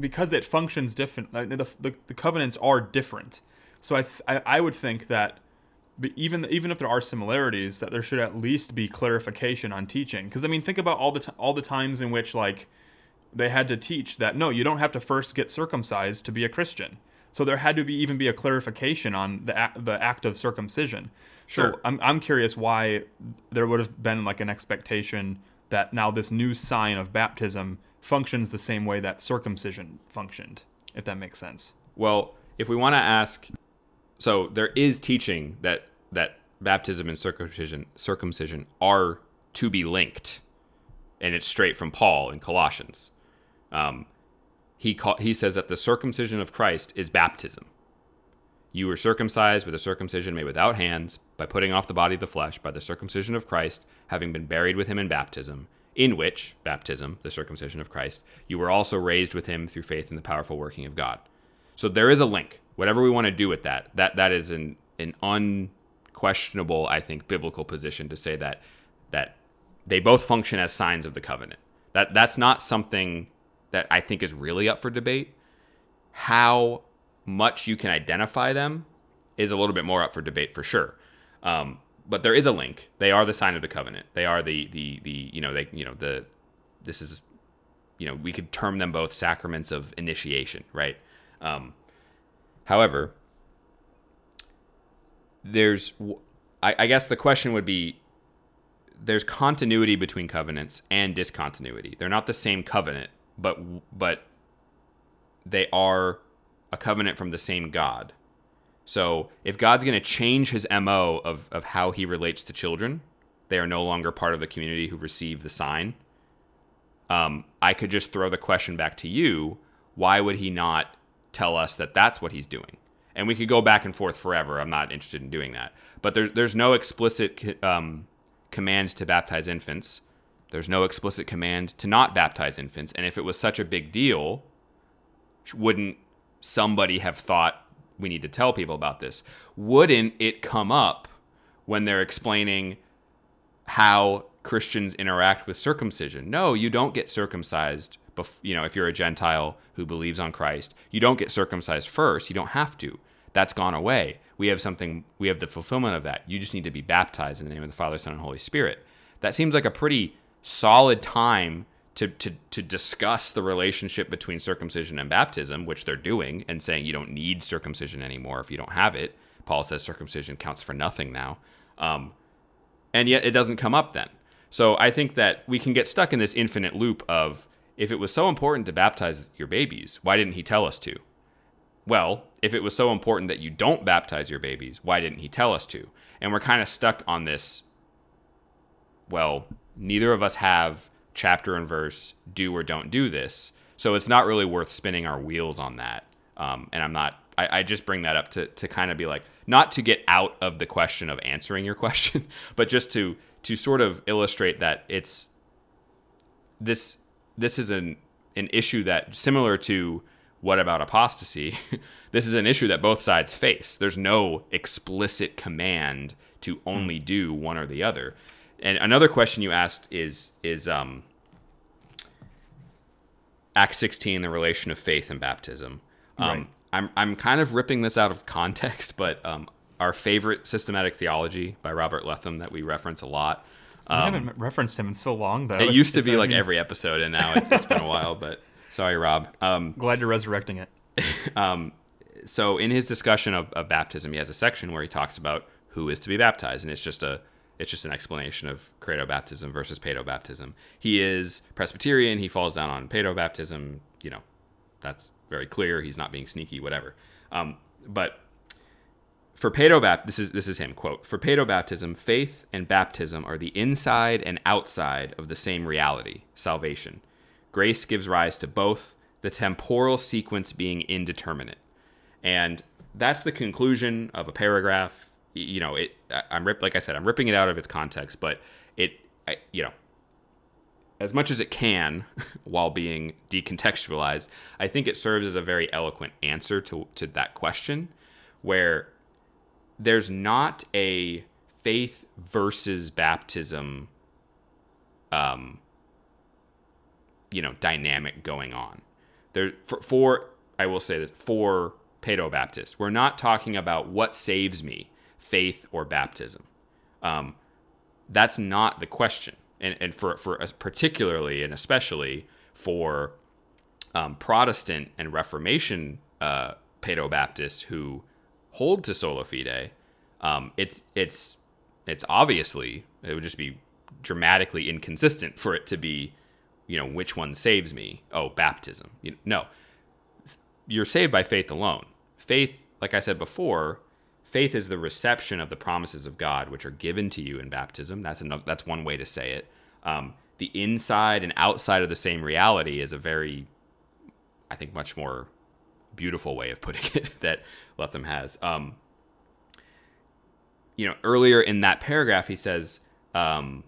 because it functions different. Like, the, the the covenants are different. So I, th- I I would think that. Even even if there are similarities, that there should at least be clarification on teaching. Because I mean, think about all the t- all the times in which like they had to teach that no, you don't have to first get circumcised to be a Christian. So there had to be even be a clarification on the act, the act of circumcision. Sure. So I'm I'm curious why there would have been like an expectation that now this new sign of baptism functions the same way that circumcision functioned, if that makes sense. Well, if we want to ask, so there is teaching that that baptism and circumcision circumcision are to be linked, and it's straight from Paul in Colossians. Um, he call, he says that the circumcision of Christ is baptism. You were circumcised with a circumcision made without hands, by putting off the body of the flesh, by the circumcision of Christ, having been buried with him in baptism, in which, baptism, the circumcision of Christ, you were also raised with him through faith in the powerful working of God. So there is a link. Whatever we want to do with that, that that is an an unquestionable, I think, biblical position to say that that they both function as signs of the covenant. That that's not something that I think is really up for debate. How much you can identify them is a little bit more up for debate for sure. Um, but there is a link. They are the sign of the covenant. They are the the the you know they you know the this is you know we could term them both sacraments of initiation, right? Um, however, there's I, I guess the question would be there's continuity between covenants and discontinuity. They're not the same covenant, but but they are a covenant from the same God. So if God's going to change his MO of, of how he relates to children, they are no longer part of the community who receive the sign. Um, I could just throw the question back to you why would he not tell us that that's what he's doing? And we could go back and forth forever. I'm not interested in doing that. But there, there's no explicit um, command to baptize infants. There's no explicit command to not baptize infants. And if it was such a big deal, wouldn't somebody have thought we need to tell people about this? Wouldn't it come up when they're explaining how Christians interact with circumcision? No, you don't get circumcised. Bef- you know, if you're a Gentile who believes on Christ, you don't get circumcised first. You don't have to. That's gone away. We have something. We have the fulfillment of that. You just need to be baptized in the name of the Father, Son, and Holy Spirit. That seems like a pretty solid time to, to, to discuss the relationship between circumcision and baptism, which they're doing, and saying you don't need circumcision anymore if you don't have it. Paul says circumcision counts for nothing now. Um, and yet it doesn't come up then. So I think that we can get stuck in this infinite loop of if it was so important to baptize your babies, why didn't he tell us to? Well, if it was so important that you don't baptize your babies, why didn't he tell us to? And we're kind of stuck on this. Well, neither of us have chapter and verse, do or don't do this. So it's not really worth spinning our wheels on that. Um, and I'm not, I, I just bring that up to, to kind of be like, not to get out of the question of answering your question, but just to, to sort of illustrate that it's, this, this is an, an issue that similar to what about apostasy? this is an issue that both sides face. There's no explicit command to only do one or the other. And another question you asked is is um, Acts 16, the relation of faith and baptism. Um, Right. I'm I'm kind of ripping this out of context, but um, our favorite systematic theology by Robert Letham that we reference a lot. I Um, haven't referenced him in so long though. it used to be I like mean, every episode, and now it's, it's been a while. But sorry, Rob. Um, Glad you're resurrecting it. so in his discussion of, of baptism, he has a section where he talks about who is to be baptized, and it's just a it's just an explanation of credo baptism versus paedo baptism. He is Presbyterian. He falls down on paedo baptism. You know, that's very clear. He's not being sneaky, whatever. Um, but for paedobaptism, this is this is him quote. For paedobaptism, faith and baptism are the inside and outside of the same reality, salvation. Grace gives rise to both, the temporal sequence being indeterminate. And that's the conclusion of a paragraph. You know, it. I'm rip, like I said, I'm ripping it out of its context, but it, I, you know, as much as it can, while being decontextualized, I think it serves as a very eloquent answer to to that question, where there's not a faith versus baptism um you know dynamic going on there for, for i will say that for paedobaptists we're not talking about what saves me faith or baptism um, that's not the question and, and for, for particularly and especially for um, protestant and reformation uh, paedobaptists who hold to sola fide, um, it's it's it's obviously it would just be dramatically inconsistent for it to be, you know, which one saves me? Oh, baptism. You, no, you're saved by faith alone. Faith, like I said before, faith is the reception of the promises of God, which are given to you in baptism. That's that's one way to say it. Um, the inside and outside of the same reality is a very, I think, much more beautiful way of putting it that Letham has. Um, you know, earlier in that paragraph, he says, um,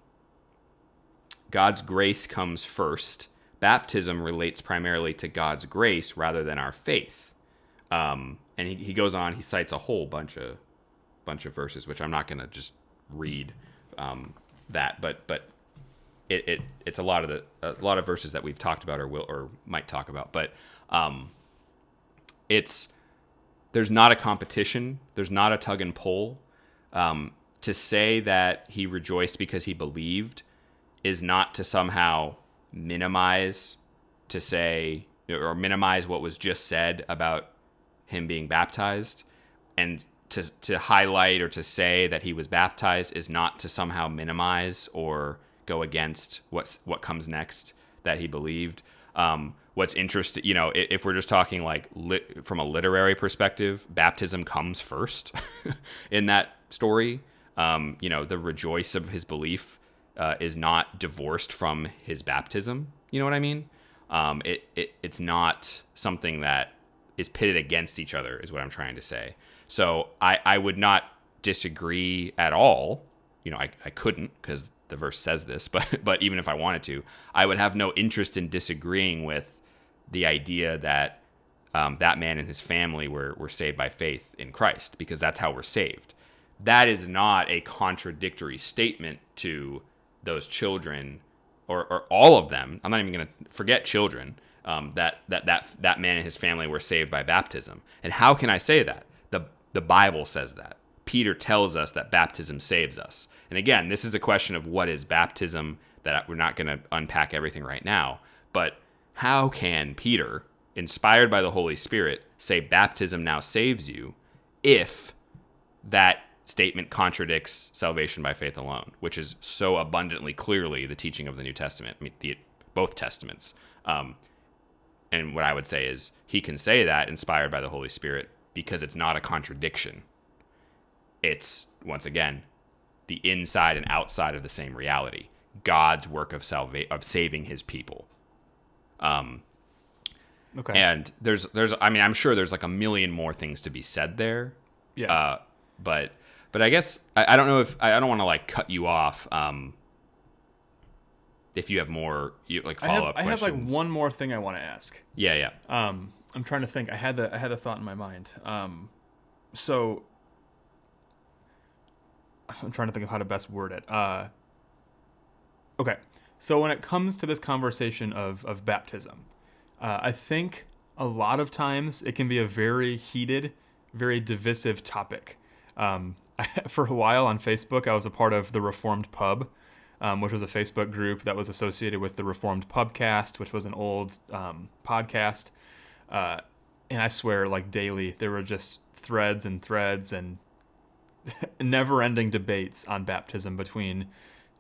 God's grace comes first. Baptism relates primarily to God's grace rather than our faith. Um, and he, he goes on, he cites a whole bunch of bunch of verses, which I'm not going to just read um, that, but but it, it it's a lot of the a lot of verses that we've talked about or will or might talk about, but um, it's there's not a competition, there's not a tug and pull. Um, to say that he rejoiced because he believed is not to somehow minimize, to say or minimize what was just said about him being baptized, and to to highlight or to say that he was baptized is not to somehow minimize or go against what's what comes next that he believed. Um, what's interesting, you know, if we're just talking like lit, from a literary perspective, baptism comes first in that story. Um, you know, the rejoice of his belief uh, is not divorced from his baptism. You know what I mean? Um, it, it it's not something that is pitted against each other, is what I'm trying to say. So I, I would not disagree at all. You know, I, I couldn't because the verse says this, but but even if I wanted to, I would have no interest in disagreeing with the idea that um, that man and his family were, were saved by faith in Christ because that's how we're saved. That is not a contradictory statement to those children or, or all of them. I'm not even going to forget children. Um, that, that that that man and his family were saved by baptism. And how can I say that? The the Bible says that. Peter tells us that baptism saves us. And again, this is a question of what is baptism that we're not going to unpack everything right now. But how can Peter, inspired by the Holy Spirit, say baptism now saves you if that statement contradicts salvation by faith alone, which is so abundantly clearly the teaching of the New Testament, I mean, the, both Testaments. Um, and what I would say is he can say that inspired by the Holy Spirit because it's not a contradiction. It's, once again, the inside and outside of the same reality. God's work of salva- of saving his people. Um, okay. And there's there's I mean I'm sure there's like a million more things to be said there. Yeah. Uh, but but I guess I, I don't know if I, I don't want to like cut you off. Um, if you have more you, like follow up I have, I have like one more thing I want to ask. Yeah, yeah. Um, I'm trying to think. I had the I had the thought in my mind. Um, so I'm trying to think of how to best word it. Uh, okay. So when it comes to this conversation of of baptism, uh, I think a lot of times it can be a very heated, very divisive topic. Um, for a while on Facebook, I was a part of the Reformed Pub, um, which was a Facebook group that was associated with the Reformed Pubcast, which was an old um, podcast. Uh, and I swear, like daily, there were just threads and threads and never-ending debates on baptism between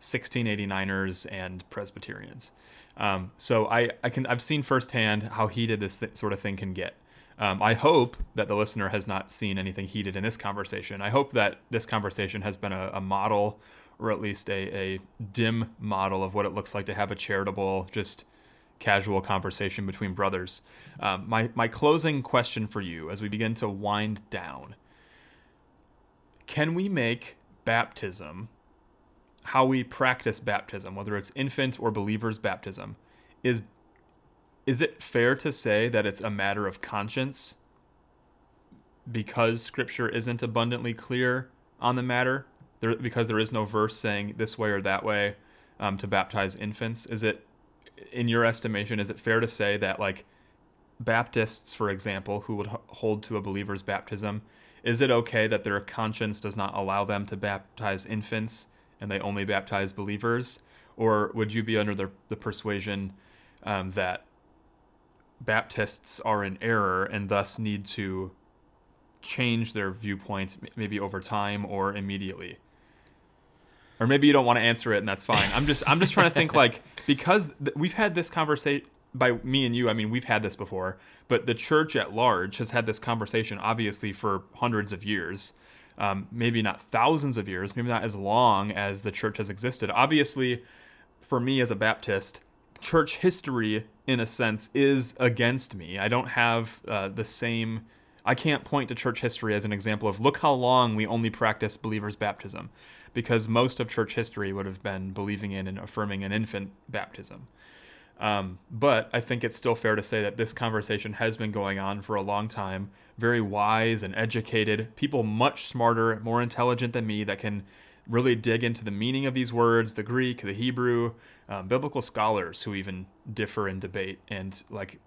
1689ers and Presbyterians. Um, so I, I can I've seen firsthand how heated this th- sort of thing can get. Um, I hope that the listener has not seen anything heated in this conversation. I hope that this conversation has been a, a model, or at least a, a dim model of what it looks like to have a charitable, just casual conversation between brothers. Um, my my closing question for you, as we begin to wind down, can we make baptism, how we practice baptism, whether it's infant or believer's baptism, is is it fair to say that it's a matter of conscience because scripture isn't abundantly clear on the matter there, because there is no verse saying this way or that way um, to baptize infants is it in your estimation is it fair to say that like baptists for example who would hold to a believer's baptism is it okay that their conscience does not allow them to baptize infants and they only baptize believers? Or would you be under the, the persuasion um, that Baptists are in error and thus need to change their viewpoint maybe over time or immediately or maybe you don't want to answer it and that's fine i'm just i'm just trying to think like because th- we've had this conversation by me and you i mean we've had this before but the church at large has had this conversation obviously for hundreds of years um, maybe not thousands of years maybe not as long as the church has existed obviously for me as a baptist church history, in a sense, is against me. I don't have uh, the same. I can't point to church history as an example of look how long we only practice believers' baptism, because most of church history would have been believing in and affirming an infant baptism. Um, but I think it's still fair to say that this conversation has been going on for a long time. Very wise and educated people, much smarter, more intelligent than me, that can really dig into the meaning of these words, the Greek, the Hebrew, um, biblical scholars who even differ in debate. And like,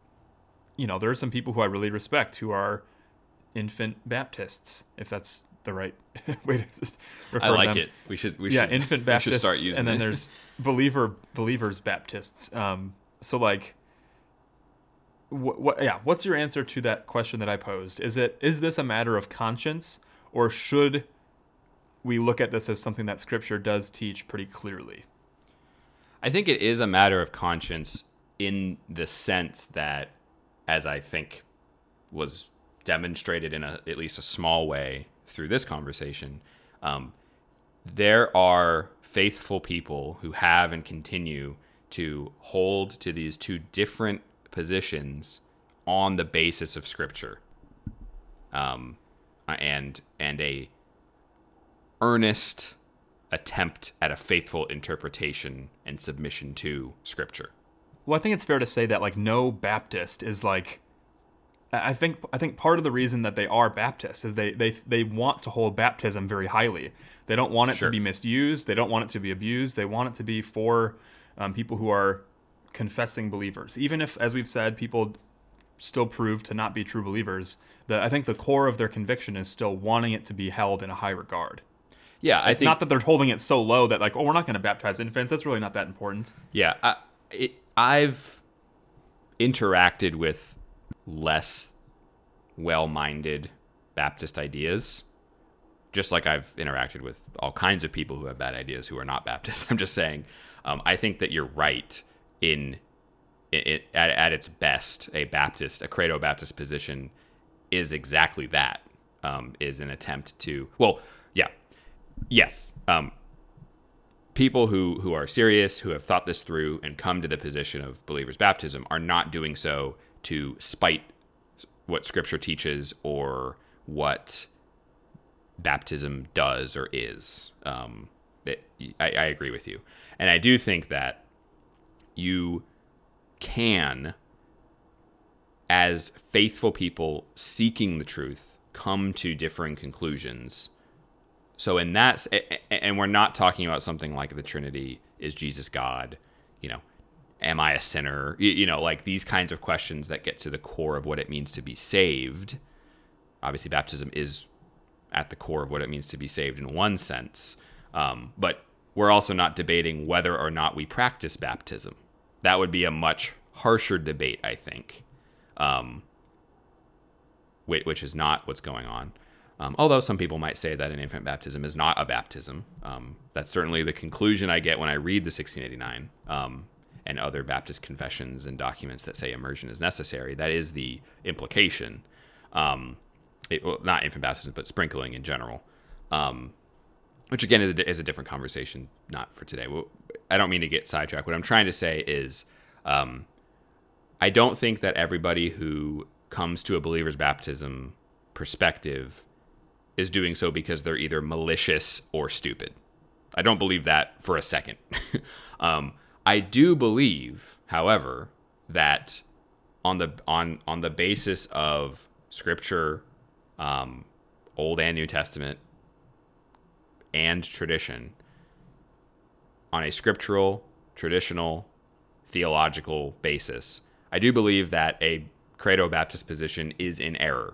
you know, there are some people who I really respect who are infant Baptists, if that's the right way to refer I like them. it. We should. We yeah, should, infant Baptists, We should start using it. and then it. there's believer believers Baptists. Um, so like, what, what? Yeah, what's your answer to that question that I posed? Is it is this a matter of conscience, or should we look at this as something that Scripture does teach pretty clearly? I think it is a matter of conscience in the sense that, as I think was demonstrated in a, at least a small way through this conversation, um, there are faithful people who have and continue to hold to these two different positions on the basis of Scripture, um, and and a earnest attempt at a faithful interpretation and submission to scripture. Well, I think it's fair to say that like no Baptist is like I think I think part of the reason that they are Baptists is they they they want to hold baptism very highly. They don't want it Sure. to be misused. They don't want it to be abused. They want it to be for um, people who are confessing believers. Even if, as we've said, people still prove to not be true believers, the, I think the core of their conviction is still wanting it to be held in a high regard. Yeah, I It's think not that they're holding it so low that like, oh, we're not going to baptize infants. That's really not that important. Yeah, I, it, I've interacted with less well-minded Baptist ideas, just like I've interacted with all kinds of people who have bad ideas who are not Baptists. I'm just saying, um, I think that you're right in it, at, at its best. A Baptist, a credo Baptist position, is exactly that. Um, is an attempt to well, yeah, yes. Um, people who who are serious, who have thought this through and come to the position of believers' baptism, are not doing so to spite what Scripture teaches or what baptism does or is. Um, it, I, I agree with you, and I do think that you can, as faithful people seeking the truth, come to differing conclusions so in that, and we're not talking about something like the Trinity. Is Jesus God? You know, am I a sinner? You, you know, like these kinds of questions that get to the core of what it means to be saved. Obviously, baptism is at the core of what it means to be saved in one sense. Um, but we're also not debating whether or not we practice baptism. That would be a much harsher debate, I think, um, whi- which is not what's going on. Um, although some people might say that an infant baptism is not a baptism. Um, that's certainly the conclusion I get when I read the 1689 um, and other Baptist confessions and documents that say immersion is necessary. That is the implication. Um, it, well, not infant baptism, but sprinkling in general. Um, which again is a, is a, different conversation, not for today. I don't mean to get sidetracked. What I'm trying to say is, um, I don't think that everybody who comes to a believer's baptism perspective is doing so because they're either malicious or stupid. I don't believe that for a second. um, I do believe, however, that on the on on the basis of Scripture, um, Old and New Testament, and tradition, on a scriptural, traditional, theological basis, I do believe that a credo Baptist position is in error.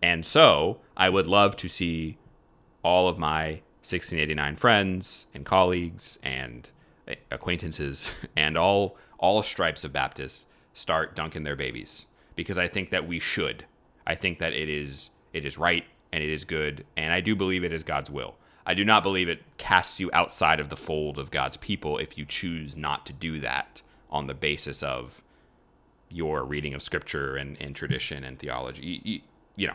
And so I would love to see all of my 1689 friends and colleagues and acquaintances and all all stripes of Baptists start dunking their babies because I think that we should. I think that it is it is right and it is good and I do believe it is God's will. I do not believe it casts you outside of the fold of God's people if you choose not to do that on the basis of your reading of scripture and, and tradition and theology. You, you, you know,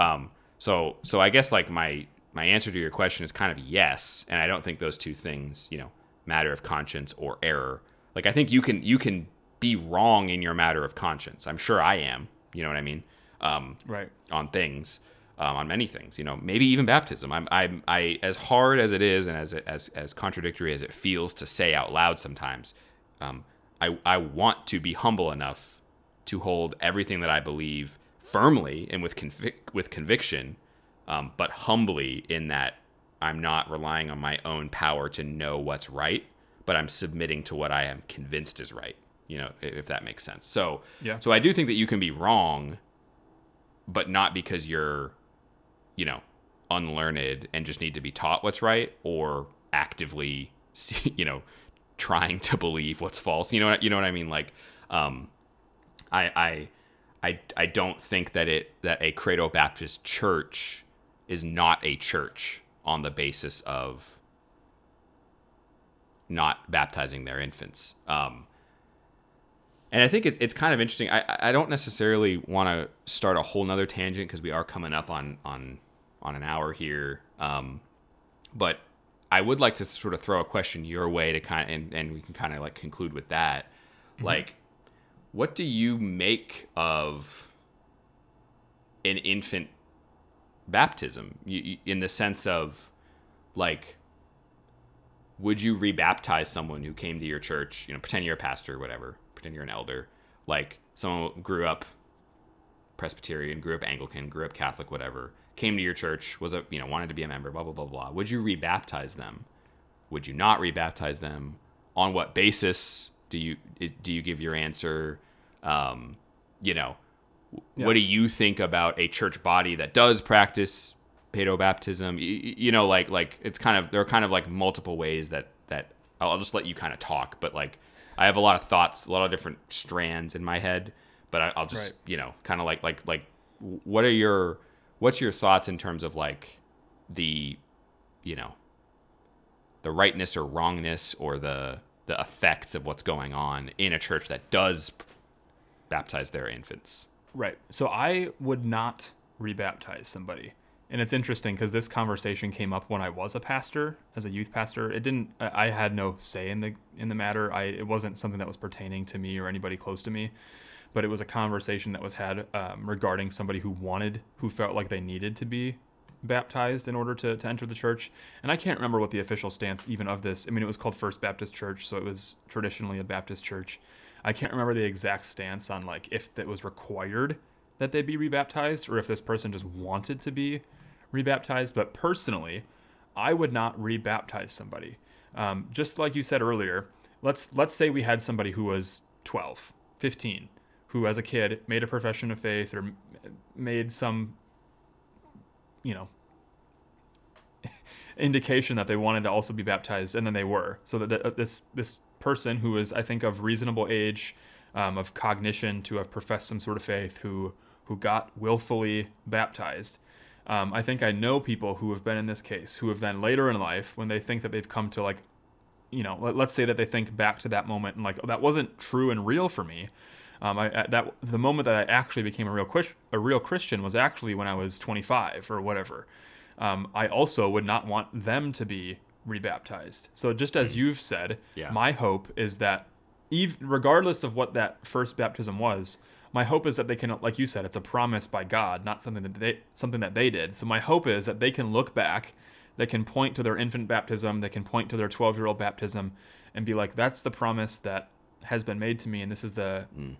um, so so I guess like my my answer to your question is kind of yes, and I don't think those two things, you know, matter of conscience or error. Like I think you can you can be wrong in your matter of conscience. I'm sure I am. You know what I mean? Um, right. On things, um, on many things. You know, maybe even baptism. I'm I'm I as hard as it is and as as as contradictory as it feels to say out loud sometimes. Um, I, I want to be humble enough to hold everything that I believe firmly and with convic- with conviction, um, but humbly in that I'm not relying on my own power to know what's right, but I'm submitting to what I am convinced is right. You know, if that makes sense. So, yeah. So I do think that you can be wrong, but not because you're, you know, unlearned and just need to be taught what's right, or actively, you know, trying to believe what's false. You know what you know what I mean? Like, um, I I I I don't think that it that a Credo Baptist church is not a church on the basis of not baptizing their infants. Um, and I think it, it's kind of interesting. I, I don't necessarily want to start a whole nother tangent because we are coming up on on on an hour here. Um, but I would like to sort of throw a question your way to kind of, and, and we can kind of like conclude with that. Mm-hmm. Like, what do you make of an infant baptism you, you, in the sense of like would you rebaptize someone who came to your church you know pretend you're a pastor or whatever pretend you're an elder like someone grew up presbyterian grew up anglican grew up catholic whatever came to your church, was a you know wanted to be a member, blah blah blah blah. Would you rebaptize them? Would you not rebaptize them? On what basis do you do you give your answer? Um, you know, yeah. what do you think about a church body that does practice pedo baptism? You, you, know, like like it's kind of there are kind of like multiple ways that that I'll, just let you kind of talk, but like I have a lot of thoughts, a lot of different strands in my head, but I, will just right. you know kind of like like like what are your what's your thoughts in terms of like the you know the rightness or wrongness or the the effects of what's going on in a church that does baptize their infants right so i would not rebaptize somebody and it's interesting because this conversation came up when i was a pastor as a youth pastor it didn't i had no say in the in the matter i it wasn't something that was pertaining to me or anybody close to me but it was a conversation that was had um, regarding somebody who wanted, who felt like they needed to be baptized in order to, to enter the church. And I can't remember what the official stance even of this. I mean, it was called First Baptist Church, so it was traditionally a Baptist church. I can't remember the exact stance on like if it was required that they be rebaptized or if this person just wanted to be rebaptized. But personally, I would not rebaptize somebody. Um, just like you said earlier, let's let's say we had somebody who was 12, 15, who as a kid made a profession of faith or made some you know indication that they wanted to also be baptized and then they were so that this this person who is i think of reasonable age um, of cognition to have professed some sort of faith who who got willfully baptized um, i think i know people who have been in this case who have then later in life when they think that they've come to like you know let, us say that they think back to that moment and like oh, that wasn't true and real for me Um, I, at that the moment that I actually became a real a real Christian was actually when I was 25 or whatever. Um, I also would not want them to be rebaptized. So just as hmm. you've said, Yeah. my hope is that, even regardless of what that first baptism was, my hope is that they can, like you said, it's a promise by God, not something that they something that they did. So my hope is that they can look back, they can point to their infant baptism, they can point to their 12 year old baptism, and be like, that's the promise that has been made to me, and this is the hmm.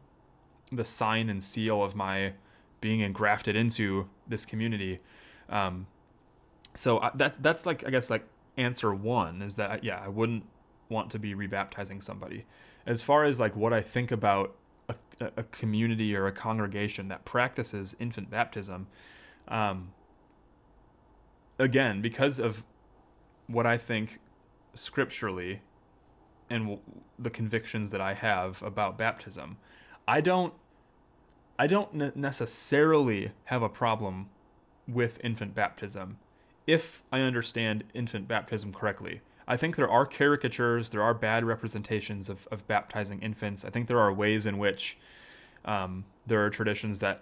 the sign and seal of my being engrafted into this community. Um, so I, that's that's like I guess like answer one is that yeah I wouldn't want to be rebaptizing somebody. As far as like what I think about a, a community or a congregation that practices infant baptism, um, again because of what I think scripturally and w- the convictions that I have about baptism, I don't I don't ne- necessarily have a problem with infant baptism if I understand infant baptism correctly. I think there are caricatures, there are bad representations of, of baptizing infants. I think there are ways in which um, there are traditions that.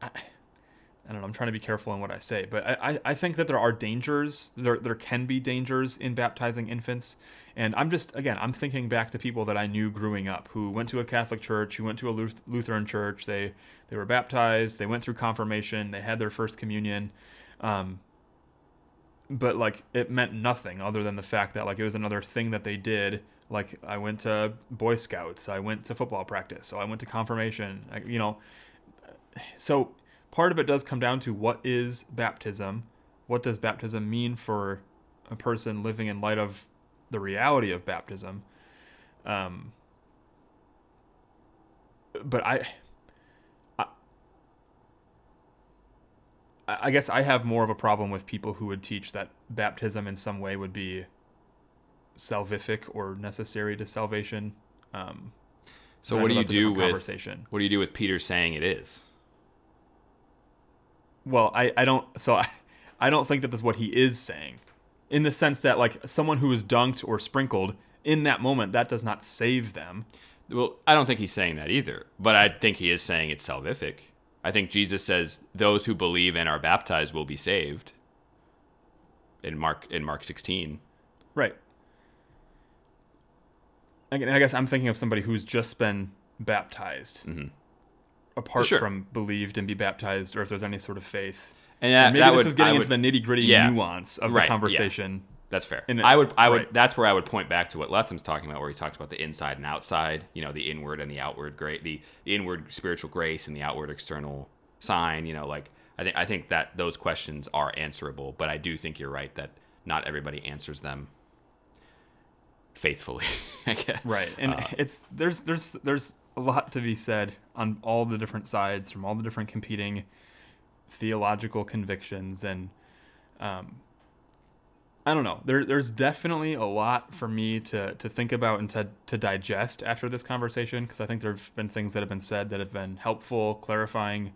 I, I don't know, I'm trying to be careful in what I say, but I, I, think that there are dangers. There, there can be dangers in baptizing infants. And I'm just, again, I'm thinking back to people that I knew growing up who went to a Catholic church, who went to a Lutheran church. They, they were baptized, they went through confirmation, they had their first communion. Um, but like it meant nothing other than the fact that like it was another thing that they did like i went to boy scouts i went to football practice so i went to confirmation I, you know so part of it does come down to what is baptism what does baptism mean for a person living in light of the reality of baptism um but i I I guess I have more of a problem with people who would teach that baptism in some way would be salvific or necessary to salvation. Um, So what do you do with what do you do with Peter saying it is? Well, I, I don't so I, I don't think that that's what he is saying, in the sense that like someone who is dunked or sprinkled in that moment that does not save them. Well, I don't think he's saying that either, but I think he is saying it's salvific. I think Jesus says those who believe and are baptized will be saved. In Mark in Mark 16. Right. Again, I guess I'm thinking of somebody who's just been baptized, mm-hmm. Apart Sure. from believed and be baptized, or if there's any sort of faith. And that, Maybe that this would, is getting I into the nitty gritty Yeah. nuance of Right, the yeah. conversation. That's fair. It- I would, I would. right. That's where I would point back to what Letham's talking about, where he talks about the inside and outside. You know, the inward and the outward grace, the, the inward spiritual grace and the outward external sign. You know, like I think I think that those questions are answerable, but I do think you're right that not everybody answers them faithfully. Right, and Uh, it's there's there's there's a lot to be said on all the different sides from all the different competing theological convictions, and um, I don't know. There there's definitely a lot for me to to think about and to to digest after this conversation because I think there've been things that have been said that have been helpful, clarifying.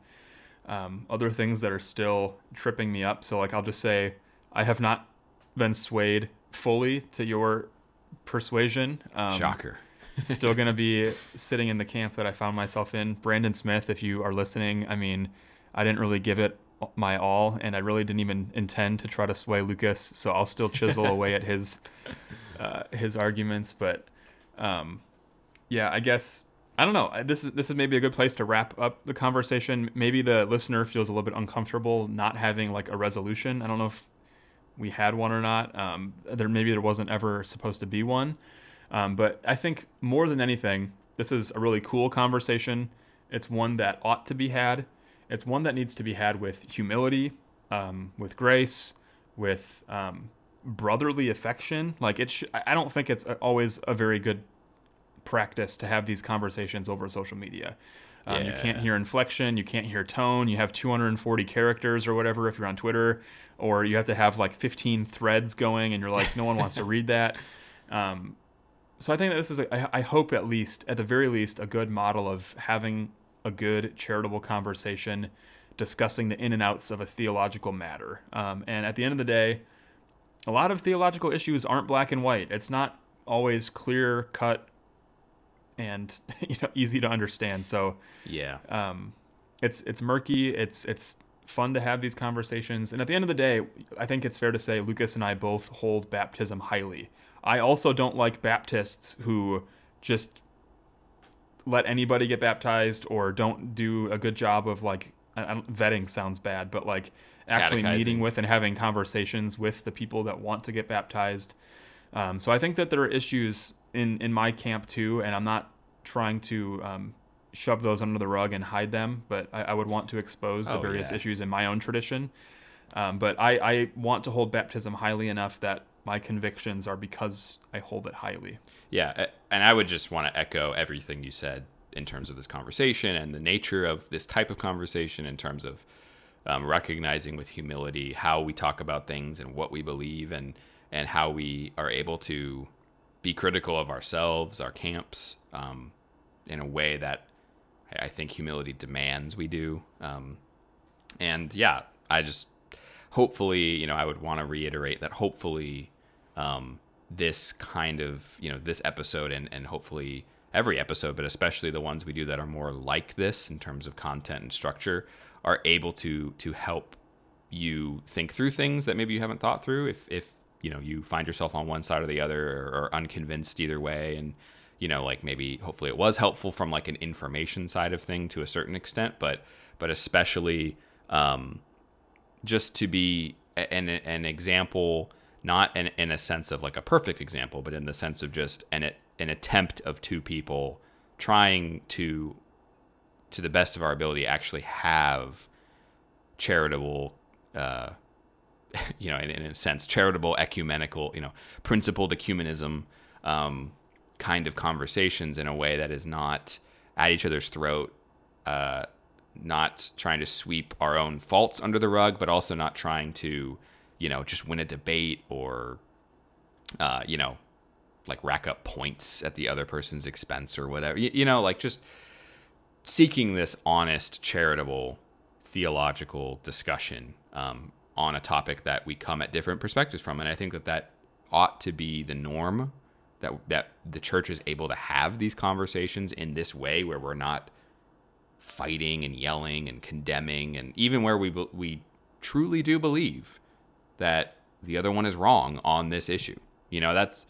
Um, other things that are still tripping me up. So like I'll just say I have not been swayed fully to your persuasion. Um, Shocker. Still going to be sitting in the camp that I found myself in. Brandon Smith, if you are listening, I mean, I didn't really give it my all, and I really didn't even intend to try to sway Lukas. So I'll still chisel away at his uh, his arguments. But um, yeah, I guess I don't know. This is this is maybe a good place to wrap up the conversation. Maybe the listener feels a little bit uncomfortable not having like a resolution. I don't know if we had one or not. Um, there maybe there wasn't ever supposed to be one. Um, but I think more than anything, this is a really cool conversation. It's one that ought to be had. It's one that needs to be had with humility, um, with grace, with um, brotherly affection. Like it, sh- I don't think it's always a very good practice to have these conversations over social media. Um, You can't hear inflection, you can't hear tone. You have 240 characters or whatever if you're on Twitter, or you have to have like 15 threads going, and you're like, no one wants to read that. Um, so I think that this is, a, I, I hope at least, at the very least, a good model of having a good charitable conversation, discussing the in and outs of a theological matter. Um, and at the end of the day, a lot of theological issues aren't black and white. It's not always clear cut and you know easy to understand. So Yeah. um, it's it's murky. It's it's fun to have these conversations. And at the end of the day, I think it's fair to say Lukas and I both hold baptism highly. I also don't like Baptists who just let anybody get baptized or don't do a good job of like I I don't, vetting sounds bad, but like actually meeting with and having conversations with the people that want to get baptized. Um, so I think that there are issues in in my camp too, and I'm not trying to um, shove those under the rug and hide them, but I, I would want to expose the Oh, various yeah. issues in my own tradition. Um, but I, I want to hold baptism highly enough that my convictions are because I hold it highly. Yeah, and I would just want to echo everything you said in terms of this conversation and the nature of this type of conversation in terms of um, recognizing with humility how we talk about things and what we believe and and how we are able to be critical of ourselves, our camps, um, in a way that I think humility demands we do. Um, and yeah, I just hopefully, you know, I would want to reiterate that hopefully um, this kind of, you know, this episode and, and hopefully every episode, but especially the ones we do that are more like this in terms of content and structure, are able to to help you think through things that maybe you haven't thought through. If if you know you find yourself on one side or the other or, or unconvinced either way, and you know like maybe hopefully it was helpful from like an information side of thing to a certain extent, but but especially um, just to be an an example, not in, in a sense of like a perfect example, but in the sense of just an an attempt of two people trying to, to the best of our ability, actually have charitable, uh, you know, in, in a sense, charitable, ecumenical, you know, principled ecumenism um, kind of conversations in a way that is not at each other's throat. Uh, not trying to sweep our own faults under the rug, but also not trying to, you know, just win a debate or, uh, you know, like rack up points at the other person's expense or whatever. You, you know, like just seeking this honest, charitable, theological discussion um, on a topic that we come at different perspectives from, and I think that that ought to be the norm. That that the church is able to have these conversations in this way, where we're not fighting and yelling and condemning, and even where we we truly do believe that the other one is wrong on this issue. You know, that's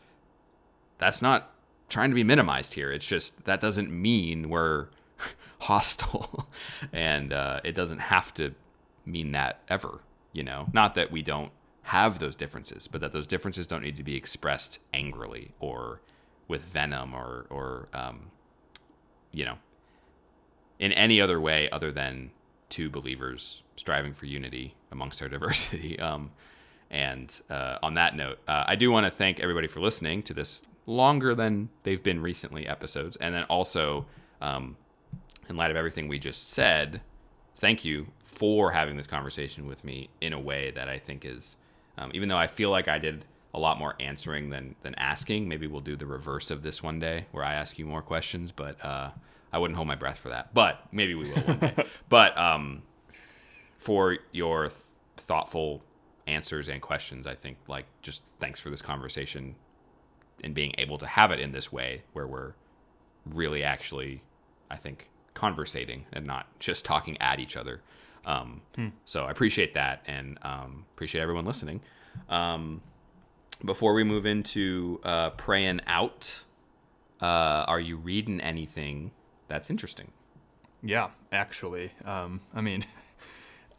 that's not trying to be minimized here. It's just that doesn't mean we're hostile, and uh, it doesn't have to mean that ever. You know, not that we don't have those differences, but that those differences don't need to be expressed angrily or with venom or or um, you know in any other way other than two believers striving for unity amongst our diversity. Um, and uh, on that note, uh, I do want to thank everybody for listening to this longer than they've been recently episodes. And then also, um, in light of everything we just said, thank you for having this conversation with me in a way that I think is, um, even though I feel like I did a lot more answering than, than asking, maybe we'll do the reverse of this one day where I ask you more questions, but uh, I wouldn't hold my breath for that. But maybe we will one day. but um, for your th- thoughtful answers and questions, I think like just thanks for this conversation and being able to have it in this way where we're really actually, I think, conversating and not just talking at each other. Um, So I appreciate that and um, appreciate everyone listening. Um, before we move into uh, praying out, uh, are you reading anything that's interesting? Yeah, actually, um, I mean,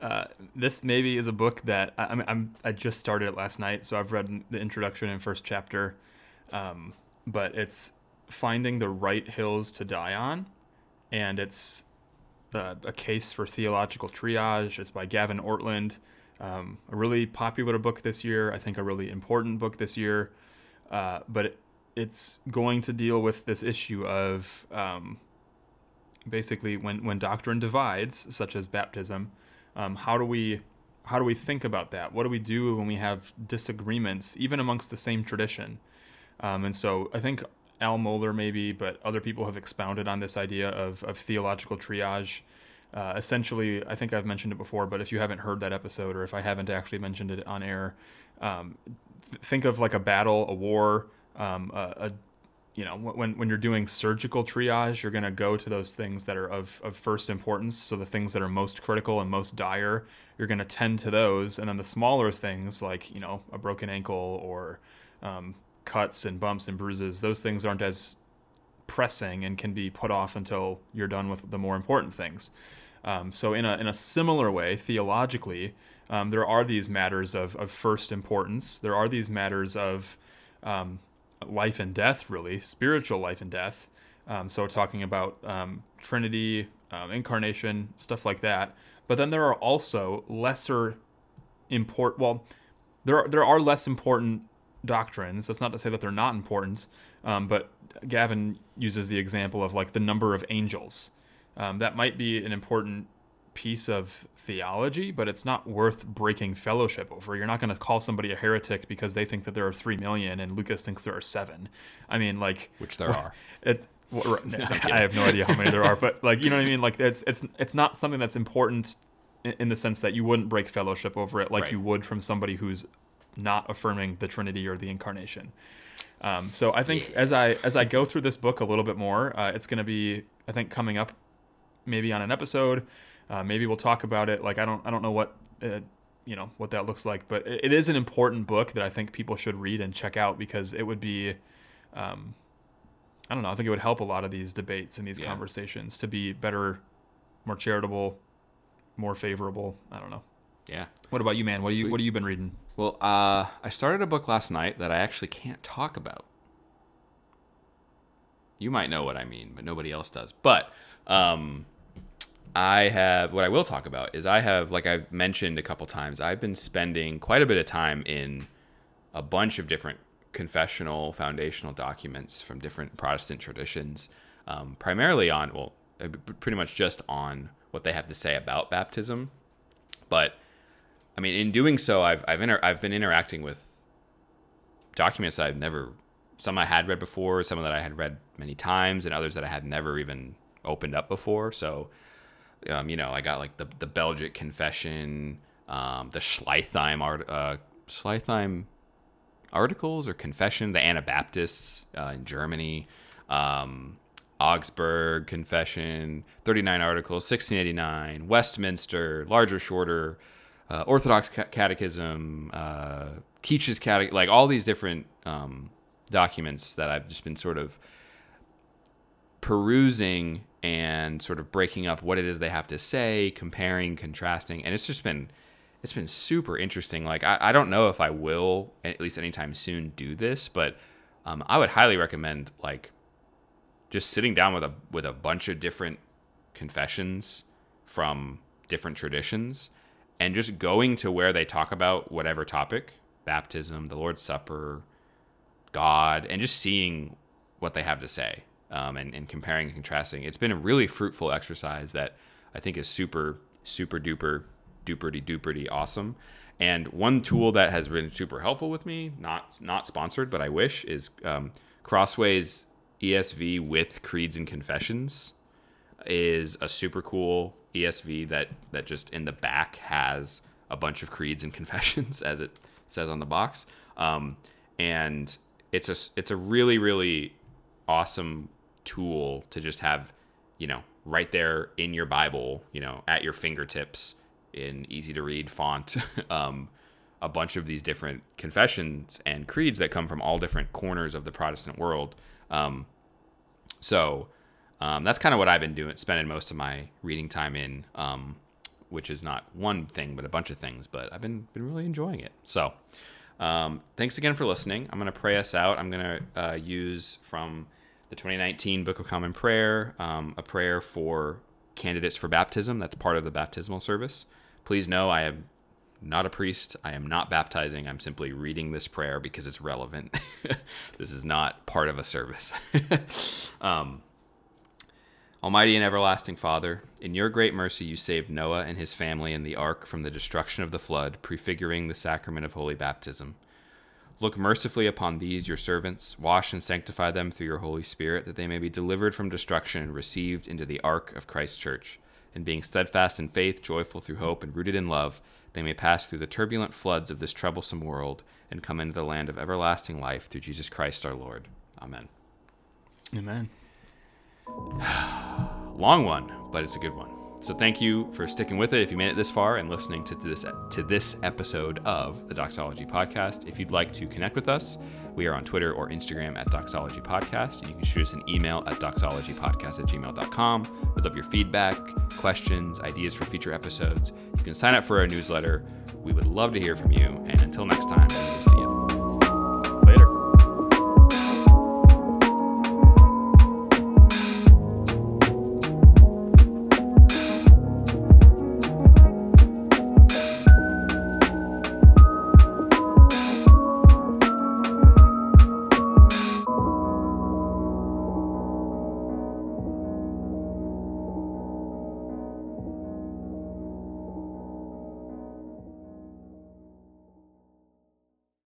uh, this maybe is a book that I, I'm, I'm I just started it last night, so I've read the introduction and first chapter, um, but it's finding the right hills to die on, and it's uh, a case for theological triage. It's by Gavin Ortlund, um, a really popular book this year. I think a really important book this year, uh, but it, it's going to deal with this issue of um, basically when when doctrine divides, such as baptism, um, how do we how do we think about that? What do we do when we have disagreements, even amongst the same tradition? Um, and so I think Al Mohler maybe, but other people have expounded on this idea of, of theological triage. Uh, essentially, I think I've mentioned it before, but if you haven't heard that episode, or if I haven't actually mentioned it on air, um, th- think of like a battle, a war, um, a, a you know, when, when you're doing surgical triage, you're going to go to those things that are of, of first importance. So the things that are most critical and most dire, you're going to tend to those. And then the smaller things like, you know, a broken ankle or um, cuts and bumps and bruises, those things aren't as pressing and can be put off until you're done with the more important things. Um, so in a, in a similar way, theologically, um, there are these matters of, of first importance. There are these matters of um, life and death, really, spiritual life and death. Um, so, talking about um, Trinity, um, incarnation, stuff like that. But then there are also lesser import. Well, there are, there are less important doctrines. That's not to say that they're not important. Um, but Gavin uses the example of like the number of angels. Um, that might be an important piece of theology, but it's not worth breaking fellowship over. You're not going to call somebody a heretic because they think that there are three million and Lukas thinks there are seven. I mean, like which there are. It's well, I have no idea how many there are, but like you know what I mean. Like it's it's it's not something that's important in, in the sense that you wouldn't break fellowship over it like right. you would from somebody who's not affirming the Trinity or the Incarnation. Um, so I think as I as I go through this book a little bit more, uh, it's going to be I think coming up maybe on an episode. Uh, maybe we'll talk about it. Like I don't I don't know what uh, you know what that looks like, but it, it is an important book that I think people should read and check out because it would be. Um, I don't know. I think it would help a lot of these debates and these yeah. conversations to be better, more charitable, more favorable. I don't know. Yeah. What about you, man? What do you What have you been reading? Well, uh, I started a book last night that I actually can't talk about. You might know what I mean, but nobody else does. But um, I have what I will talk about is I have, like I've mentioned a couple times, I've been spending quite a bit of time in a bunch of different confessional foundational documents from different Protestant traditions, um, primarily on, well, uh, pretty much just on what they have to say about baptism. But I mean, in doing so, I've I've inter- I've been interacting with documents that I've never, some I had read before, some that I had read many times, and others that I had never even opened up before. So um, you know, I got like the the Belgic Confession, um, the Schleitheim art, uh, Schleitheim articles or confession, the Anabaptists uh, in Germany, um, Augsburg Confession, 39 articles, 1689, Westminster, larger, shorter, uh, Orthodox Catechism, uh, Keach's Catechism, like all these different um, documents that I've just been sort of perusing and sort of breaking up what it is they have to say, comparing, contrasting, and it's just been it's been super interesting. Like I, I don't know if I will at least anytime soon do this, but um, I would highly recommend like just sitting down with a with a bunch of different confessions from different traditions and just going to where they talk about whatever topic baptism the lord's supper god and just seeing what they have to say um, and, and comparing and contrasting. It's been a really fruitful exercise that I think is super, super duper, duperty duperty awesome. And one tool that has been super helpful with me, not not sponsored, but I wish, is um, Crossway's ESV with creeds and confessions is a super cool ESV that that just in the back has a bunch of creeds and confessions as it says on the box. Um, and it's a it's a really really awesome tool to just have, you know, right there in your Bible, you know, at your fingertips in easy to read font, um, a bunch of these different confessions and creeds that come from all different corners of the Protestant world. Um, so um, that's kind of what I've been doing, spending most of my reading time in, um, which is not one thing, but a bunch of things. But I've been been really enjoying it. So um, thanks again for listening. I'm to pray us out. I'm to uh, use from the 2019 Book of Common Prayer, um, a prayer for candidates for baptism. That's part of the baptismal service. Please know I am not a priest. I am not baptizing. I'm simply reading this prayer because it's relevant. this is not part of a service. um, Almighty and everlasting Father, in your great mercy you saved Noah and his family in the ark from the destruction of the flood, prefiguring the sacrament of holy baptism. Look mercifully upon these your servants, wash and sanctify them through your Holy Spirit, that they may be delivered from destruction and received into the ark of Christ's church. And being steadfast in faith, joyful through hope, and rooted in love, they may pass through the turbulent floods of this troublesome world and come into the land of everlasting life through Jesus Christ our Lord. Amen. Amen. Long one, but it's a good one. So thank you for sticking with it. If you made it this far and listening to this to this episode of the Doxology Podcast, if you'd like to connect with us, we are on Twitter or Instagram at Doxology Podcast. You can shoot us an email at doxologypodcast at gmail.com. We'd love your feedback, questions, ideas for future episodes. You can sign up for our newsletter. We would love to hear from you. And until next time,